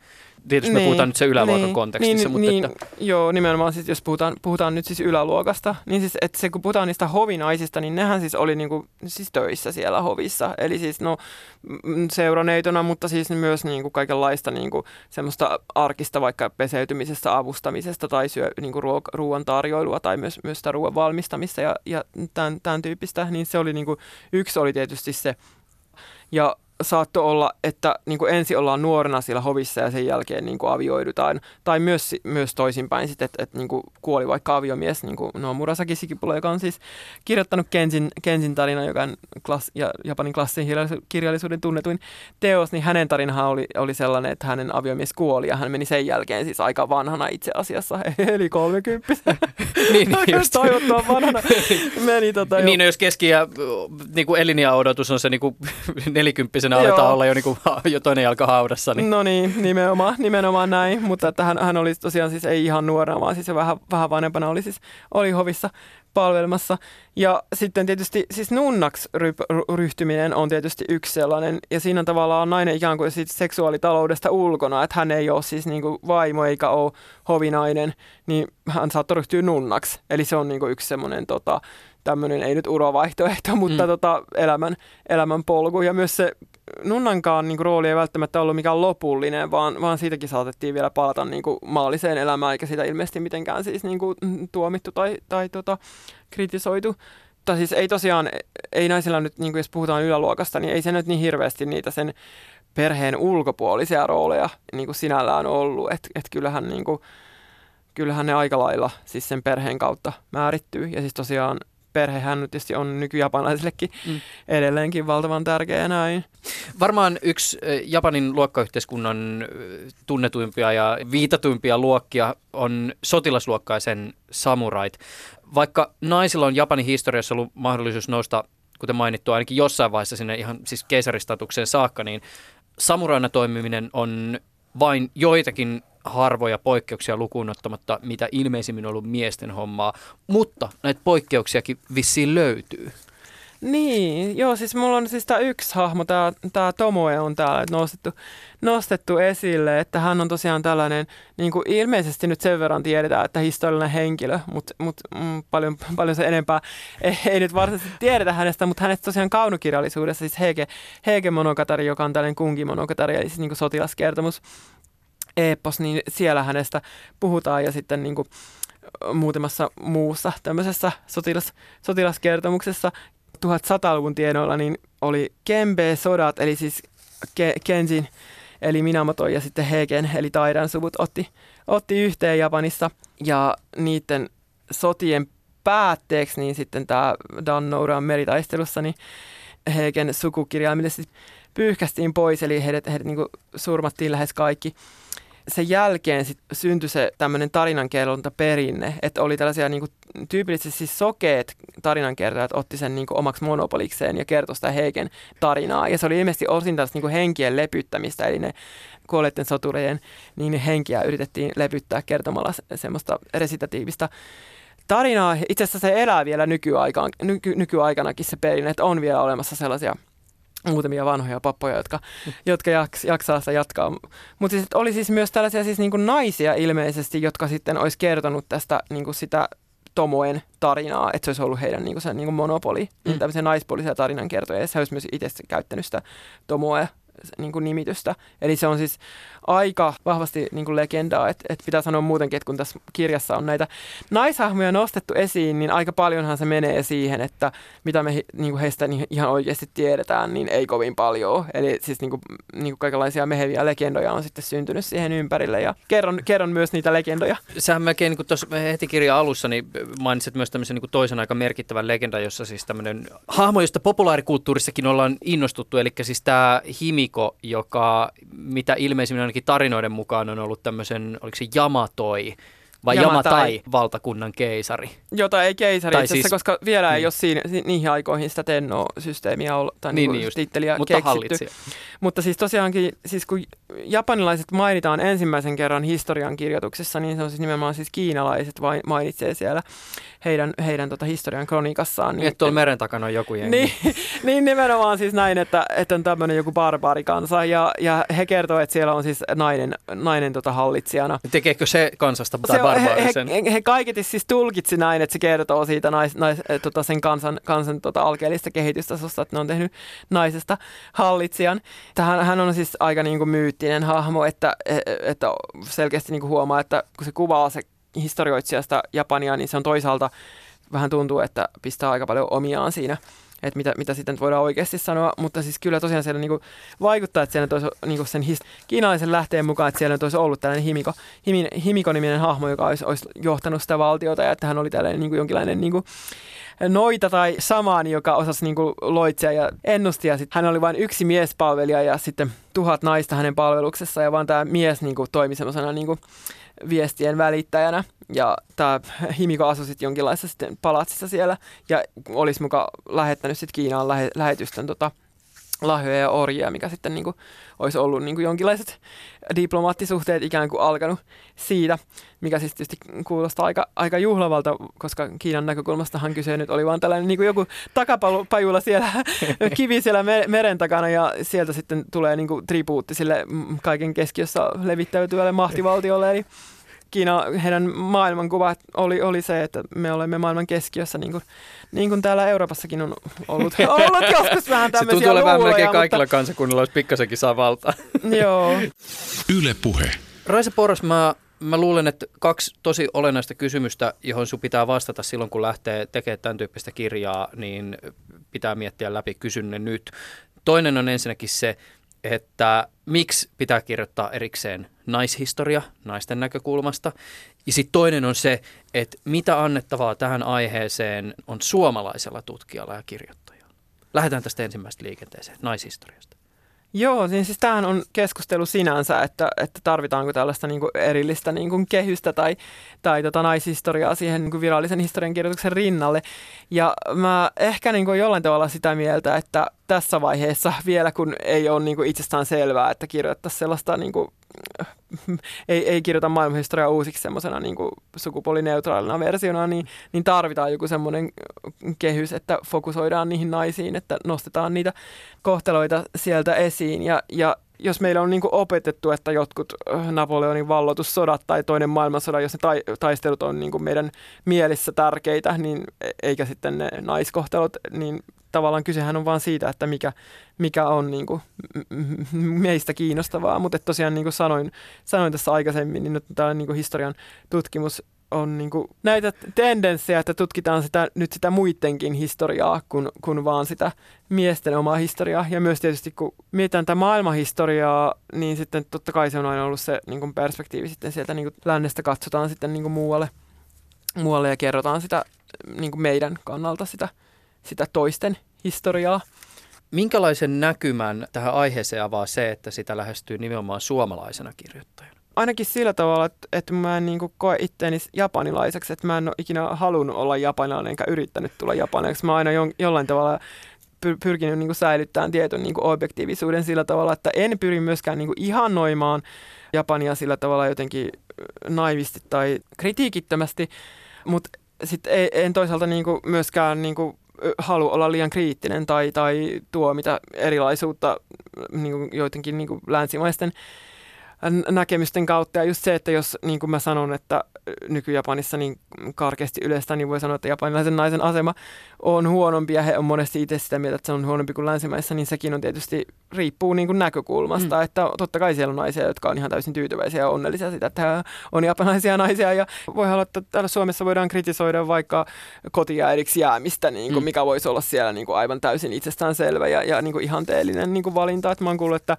Tietysti niin, me puhutaan nyt se yläluokan niin, kontekstissa. Niin, mutta niin, että... Joo, nimenomaan siis, jos puhutaan, puhutaan nyt siis yläluokasta, niin siis, että se, kun puhutaan niistä hovinaisista, niin nehän siis oli niinku, siis töissä siellä hovissa. Eli siis no seuraneitona, mutta siis myös niinku kaikenlaista niinku, semmoista arkista vaikka peseytymisestä, avustamisesta tai syö, niinku ruo- ruoan tarjoilua tai myös, myös sitä ruoan valmistamista ja, ja tämän, tämän tyyppistä. Niin se oli niinku, yksi oli tietysti se. Ja saattoi olla, että niin kuin ensin ollaan nuorena siellä hovissa ja sen jälkeen niin kuin avioidutaan. Tai myös, myös toisinpäin sitten, että, että niin kuin kuoli vaikka aviomies, niin kuin no Murasaki Shikipulo, joka on siis kirjoittanut Kensin, Kensin tarina, joka on klass, ja Japanin klassin kirjallisuuden tunnetuin teos, niin hänen tarinahan oli, oli sellainen, että hänen aviomies kuoli ja hän meni sen jälkeen siis aika vanhana itse asiassa, eli 30 niin, niin just. Toivottoman vanhana meni tota jo. Niin, no jos keski- ja niin kuin eliniä-odotus on se niin kuin nelikymppisenä aletaan olla jo, niin kuin, jo toinen jalka haudassa. Niin. No niin, nimenomaan, nimenomaan näin, mutta että hän, hän oli tosiaan siis ei ihan nuorena, vaan siis jo vähän, vähän vanhempana oli siis oli hovissa palvelmassa. Ja sitten tietysti siis nunnaksi ry- ryhtyminen on tietysti yksi sellainen, ja siinä tavallaan nainen ikään kuin sit seksuaalitaloudesta ulkona, että hän ei ole siis niinku vaimo eikä ole hovinainen, niin hän saattaa ryhtyä nunnaksi. Eli se on niinku yksi semmoinen tota, tämmöinen, ei nyt urovaihtoehto, mutta mm. tota, elämän, elämän polku. Ja myös se nunnankaan niin kuin, rooli ei välttämättä ollut mikään lopullinen, vaan, vaan siitäkin saatettiin vielä palata niin kuin, maalliseen elämään, eikä sitä ilmeisesti mitenkään siis niin kuin, tuomittu tai, tai tota, kritisoitu. Tai siis ei tosiaan, ei naisilla nyt, niin kuin jos puhutaan yläluokasta, niin ei se nyt niin hirveästi niitä sen perheen ulkopuolisia rooleja niin kuin sinällään ollut. Että et kyllähän, niin kyllähän ne aika lailla siis sen perheen kautta määrittyy. Ja siis tosiaan perhehän nyt tietysti on nykyjapanilaisillekin mm. edelleenkin valtavan tärkeä näin. Varmaan yksi Japanin luokkayhteiskunnan tunnetuimpia ja viitatuimpia luokkia on sotilasluokkaisen samurait. Vaikka naisilla on Japanin historiassa ollut mahdollisuus nousta, kuten mainittu, ainakin jossain vaiheessa sinne ihan siis keisaristatukseen saakka, niin samuraina toimiminen on vain joitakin harvoja poikkeuksia lukuun ottamatta, mitä ilmeisimmin on ollut miesten hommaa, mutta näitä poikkeuksiakin vissiin löytyy. Niin, joo, siis mulla on siis tämä yksi hahmo, tämä, Tomoe on täällä nostettu, nostettu esille, että hän on tosiaan tällainen, niin kuin ilmeisesti nyt sen verran tiedetään, että historiallinen henkilö, mutta mut, mm, paljon, paljon se enempää ei, ei nyt varsinaisesti tiedetä hänestä, mutta hänestä tosiaan kaunokirjallisuudessa, siis Heike, Heike Monokatari, joka on tällainen kunki monokatari, eli siis niin kuin sotilaskertomus, epos, niin siellä hänestä puhutaan ja sitten niin kuin muutamassa muussa tämmöisessä sotilas, sotilaskertomuksessa 1100-luvun tienoilla niin oli Kembe-sodat, eli siis Ke- Kenjin, eli Minamoto ja sitten Heiken, eli Taidan suvut otti, otti yhteen Japanissa. Ja niiden sotien päätteeksi niin sitten tämä Dannouran meritaistelussa niin Heiken sukukirjaimellisesti pyyhkästiin pois, eli heidät, heidät niin surmattiin lähes kaikki sen jälkeen sit syntyi se tämmöinen tarinankerronta perinne, että oli tällaisia niin kuin, tyypillisesti siis sokeet tarinankertojat otti sen niin kuin, omaksi monopolikseen ja kertoi sitä Heiken tarinaa. Ja se oli ilmeisesti osin tällaista niin kuin, henkien lepyttämistä, eli ne kuolleiden sotureiden niin henkiä yritettiin lepyttää kertomalla semmoista resitatiivista tarinaa. Itse asiassa se elää vielä nykyaikaan, nyky, nykyaikanakin se perinne, että on vielä olemassa sellaisia – muutamia vanhoja pappoja, jotka, jotka jaks, jaksaa sitä jatkaa. Mutta siis, oli siis myös tällaisia siis niin kuin naisia ilmeisesti, jotka sitten olisi kertonut tästä niin kuin sitä Tomoen tarinaa, että se olisi ollut heidän niin kuin sen niin kuin monopoli, mm. tämmöisiä naispuolisia tarinankertoja, ja se olisi myös itse käyttänyt sitä Tomoe niin kuin nimitystä. Eli se on siis aika vahvasti niin kuin legendaa, että, että pitää sanoa muutenkin, että kun tässä kirjassa on näitä naishahmoja nostettu esiin, niin aika paljonhan se menee siihen, että mitä me niin kuin heistä ihan oikeasti tiedetään, niin ei kovin paljon. Eli siis niin kuin, niin kuin kaikenlaisia meheviä legendoja on sitten syntynyt siihen ympärille ja kerron, kerron myös niitä legendoja. Sähän melkein niin tuossa heti kirjan alussa niin mainitsit myös tämmöisen niin kuin toisen aika merkittävän legendan, jossa siis tämmöinen hahmo, josta populaarikulttuurissakin ollaan innostuttu, eli siis tämä Himiko, joka mitä ilmeisimmin ainakin tarinoiden mukaan on ollut tämmöisen, oliko se Jamatoi, vai Jamatai, Jamatai valtakunnan keisari. Jota ei keisari itse siis, koska vielä niin. ei ole siinä, niihin aikoihin sitä Tenno-systeemiä ollut, tai niin, niin titteliä mutta keksitty. Hallitsija. Mutta siis tosiaankin, siis kun japanilaiset mainitaan ensimmäisen kerran historian kirjoituksessa, niin se on siis nimenomaan siis kiinalaiset vai mainitsee siellä heidän, heidän tota historian kronikassaan. Niin, niin tuolla meren takana on joku jengi. Niin, niin nimenomaan siis näin, että, että on tämmöinen joku barbaarikansa ja, ja he kertoo, että siellä on siis nainen, nainen tota hallitsijana. Tekeekö se kansasta tai se, barbaarisen? He, he, he kaiketi siis tulkitsi näin, että se kertoo siitä nais, nais, eh, tota sen kansan, kansan tota alkeellista kehitystasosta, että ne on tehnyt naisesta hallitsijan. Tähän, hän on siis aika niin kuin myyttinen hahmo, että, eh, että selkeästi niin kuin huomaa, että kun se kuvaa se historioitsijasta Japania, niin se on toisaalta vähän tuntuu, että pistää aika paljon omiaan siinä että mitä, mitä sitten voidaan oikeasti sanoa, mutta siis kyllä tosiaan siellä niinku vaikuttaa, että siellä olisi niinku sen his- kiinalaisen lähteen mukaan, että siellä olisi ollut tällainen Himiko, Himi, Himiko-niminen hahmo, joka olisi, olisi johtanut sitä valtiota ja että hän oli tällainen niinku jonkinlainen niinku noita tai samaan, joka osasi niinku loitsia ja ennusti. Ja sitten hän oli vain yksi miespalvelija ja sitten tuhat naista hänen palveluksessa ja vaan tämä mies niinku toimi semmoisena niinku viestien välittäjänä. Ja tämä Himiko asui sitten jonkinlaisessa sitten palatsissa siellä ja olisi muka lähettänyt sitten Kiinaan lähe, lähetystön tota, lahjoja ja orjia, mikä sitten niin kuin, olisi ollut niin kuin jonkinlaiset diplomaattisuhteet ikään kuin alkanut siitä, mikä siis tietysti kuulostaa aika, aika juhlavalta, koska Kiinan näkökulmastahan kyse nyt oli vaan tällainen niin kuin joku takapajula siellä, kivi siellä meren takana ja sieltä sitten tulee niin kuin tribuutti sille kaiken keskiössä levittäytyvälle mahtivaltiolle, eli Kiina, heidän maailmankuva oli, oli se, että me olemme maailman keskiössä, niin kuin, niin kuin täällä Euroopassakin on ollut, ollut joskus vähän tämmöisiä Se tuntuu olevan melkein kaikilla mutta... kansakunnilla, olisi pikkasenkin saa valtaa. Joo. Yle Puhe. Raisa Poros, mä, mä luulen, että kaksi tosi olennaista kysymystä, johon sun pitää vastata silloin, kun lähtee tekemään tämän tyyppistä kirjaa, niin pitää miettiä läpi, kysyn ne nyt. Toinen on ensinnäkin se, että miksi pitää kirjoittaa erikseen naishistoria naisten näkökulmasta. Ja sitten toinen on se, että mitä annettavaa tähän aiheeseen on suomalaisella tutkijalla ja kirjoittajalla. Lähdetään tästä ensimmäisestä liikenteeseen, naishistoriasta. Joo, niin siis tämähän on keskustelu sinänsä, että, että tarvitaanko tällaista niin kuin erillistä niin kuin kehystä tai, tai tota naishistoriaa siihen niin kuin virallisen historiankirjoituksen rinnalle. Ja mä ehkä niin kuin jollain tavalla sitä mieltä, että tässä vaiheessa vielä kun ei ole niin kuin itsestään selvää, että kirjoittaisi sellaista niin kuin ei, ei kirjoita maailmanhistoriaa uusiksi semmoisena niin sukupuolineutraalina versiona, niin, niin tarvitaan joku semmoinen kehys, että fokusoidaan niihin naisiin, että nostetaan niitä kohteloita sieltä esiin. Ja, ja jos meillä on niin opetettu, että jotkut Napoleonin vallotussodat tai toinen maailmansota, jos ne ta- taistelut on niin meidän mielissä tärkeitä, niin e-, eikä sitten ne naiskohtelot, niin tavallaan kysehän on vaan siitä, että mikä, mikä on niin kuin meistä kiinnostavaa. Mutta tosiaan niin kuin sanoin, sanoin tässä aikaisemmin, niin nyt tällainen niin historian tutkimus on niin kuin näitä tendenssejä, että tutkitaan sitä, nyt sitä muidenkin historiaa kuin, kuin vaan sitä miesten omaa historiaa. Ja myös tietysti kun mietitään tätä maailmanhistoriaa, niin sitten totta kai se on aina ollut se niin kuin perspektiivi sitten sieltä niin kuin lännestä katsotaan sitten niin kuin muualle, muualle ja kerrotaan sitä niin kuin meidän kannalta sitä sitä toisten historiaa. Minkälaisen näkymän tähän aiheeseen avaa se, että sitä lähestyy nimenomaan suomalaisena kirjoittajana? Ainakin sillä tavalla, että, että mä en niin koe itteeni japanilaiseksi, että mä en ole ikinä halunnut olla japanilainen enkä yrittänyt tulla japanilaiseksi. Mä aina jo, jollain tavalla pyr- pyrkinyt niin säilyttämään tietyn niin objektiivisuuden sillä tavalla, että en pyri myöskään niin ihannoimaan Japania sillä tavalla jotenkin naivisti tai kritiikittömästi, mutta sitten en toisaalta niin myöskään niin halua olla liian kriittinen tai, tai tuo mitä erilaisuutta niin kuin joidenkin niin kuin länsimaisten näkemysten kautta. Ja just se, että jos niin kuin mä sanon, että nyky-Japanissa niin karkeasti yleistä, niin voi sanoa, että japanilaisen naisen asema on huonompi ja he on monesti itse sitä mieltä, että se on huonompi kuin länsimaissa, niin sekin on tietysti riippuu niin kuin näkökulmasta, mm. että totta kai siellä on naisia, jotka on ihan täysin tyytyväisiä ja onnellisia sitä, että on japanilaisia naisia ja voi olla, että täällä Suomessa voidaan kritisoida vaikka kotiäidiksi jäämistä, niin kuin, mm. mikä voisi olla siellä niin kuin aivan täysin itsestäänselvä ja, ja niin kuin ihanteellinen niin kuin valinta, että mä oon kuullut, että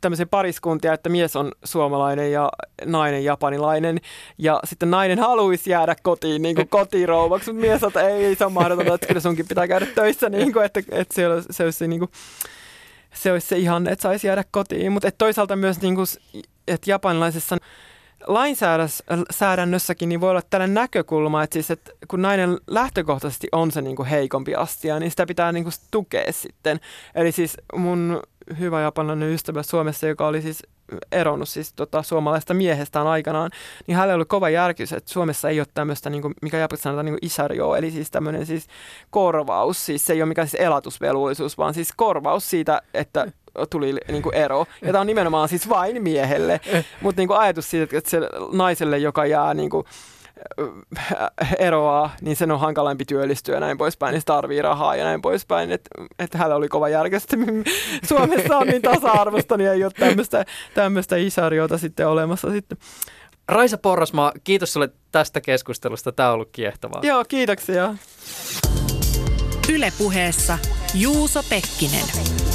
tämmöisiä pariskuntia, että mies on suomalainen ja nainen japanilainen. Ja sitten nainen haluaisi jäädä kotiin niin kuin kotirouvaksi, mutta mies että ei, se on mahdotonta, että kyllä sunkin pitää käydä töissä, niin kuin, että, että se, olisi, se, olisi, niin kuin, se olisi se ihanne, että saisi jäädä kotiin. Mutta toisaalta myös, niin kuin, että japanilaisessa lainsäädännössäkin niin voi olla tällainen näkökulma, että, siis, että kun nainen lähtökohtaisesti on se niin kuin heikompi astia, niin sitä pitää niin kuin tukea sitten. Eli siis mun hyvä japanilainen ystävä Suomessa, joka oli siis eronnut siis tota, suomalaista miehestään aikanaan, niin hänellä oli kova järkys, että Suomessa ei ole tämmöistä, niin kuin, mikä japanissa sanotaan niin isarjo, eli siis tämmöinen siis korvaus, siis se ei ole mikään siis elatusvelvollisuus, vaan siis korvaus siitä, että tuli niin kuin ero. Ja tämä on nimenomaan siis vain miehelle, mutta niin kuin ajatus siitä, että se naiselle, joka jää niin kuin, eroaa, niin sen on hankalampi työllistyä ja näin poispäin, niin se tarvii rahaa ja näin poispäin. Että et hänellä oli kova järkä, Suomessa on niin tasa-arvosta, niin ei ole tämmöistä, tämmöistä isariota sitten olemassa sitten. Raisa Porrasmaa, kiitos sulle tästä keskustelusta. Tämä on ollut kiehtovaa. Joo, kiitoksia. Ylepuheessa Juuso Pekkinen.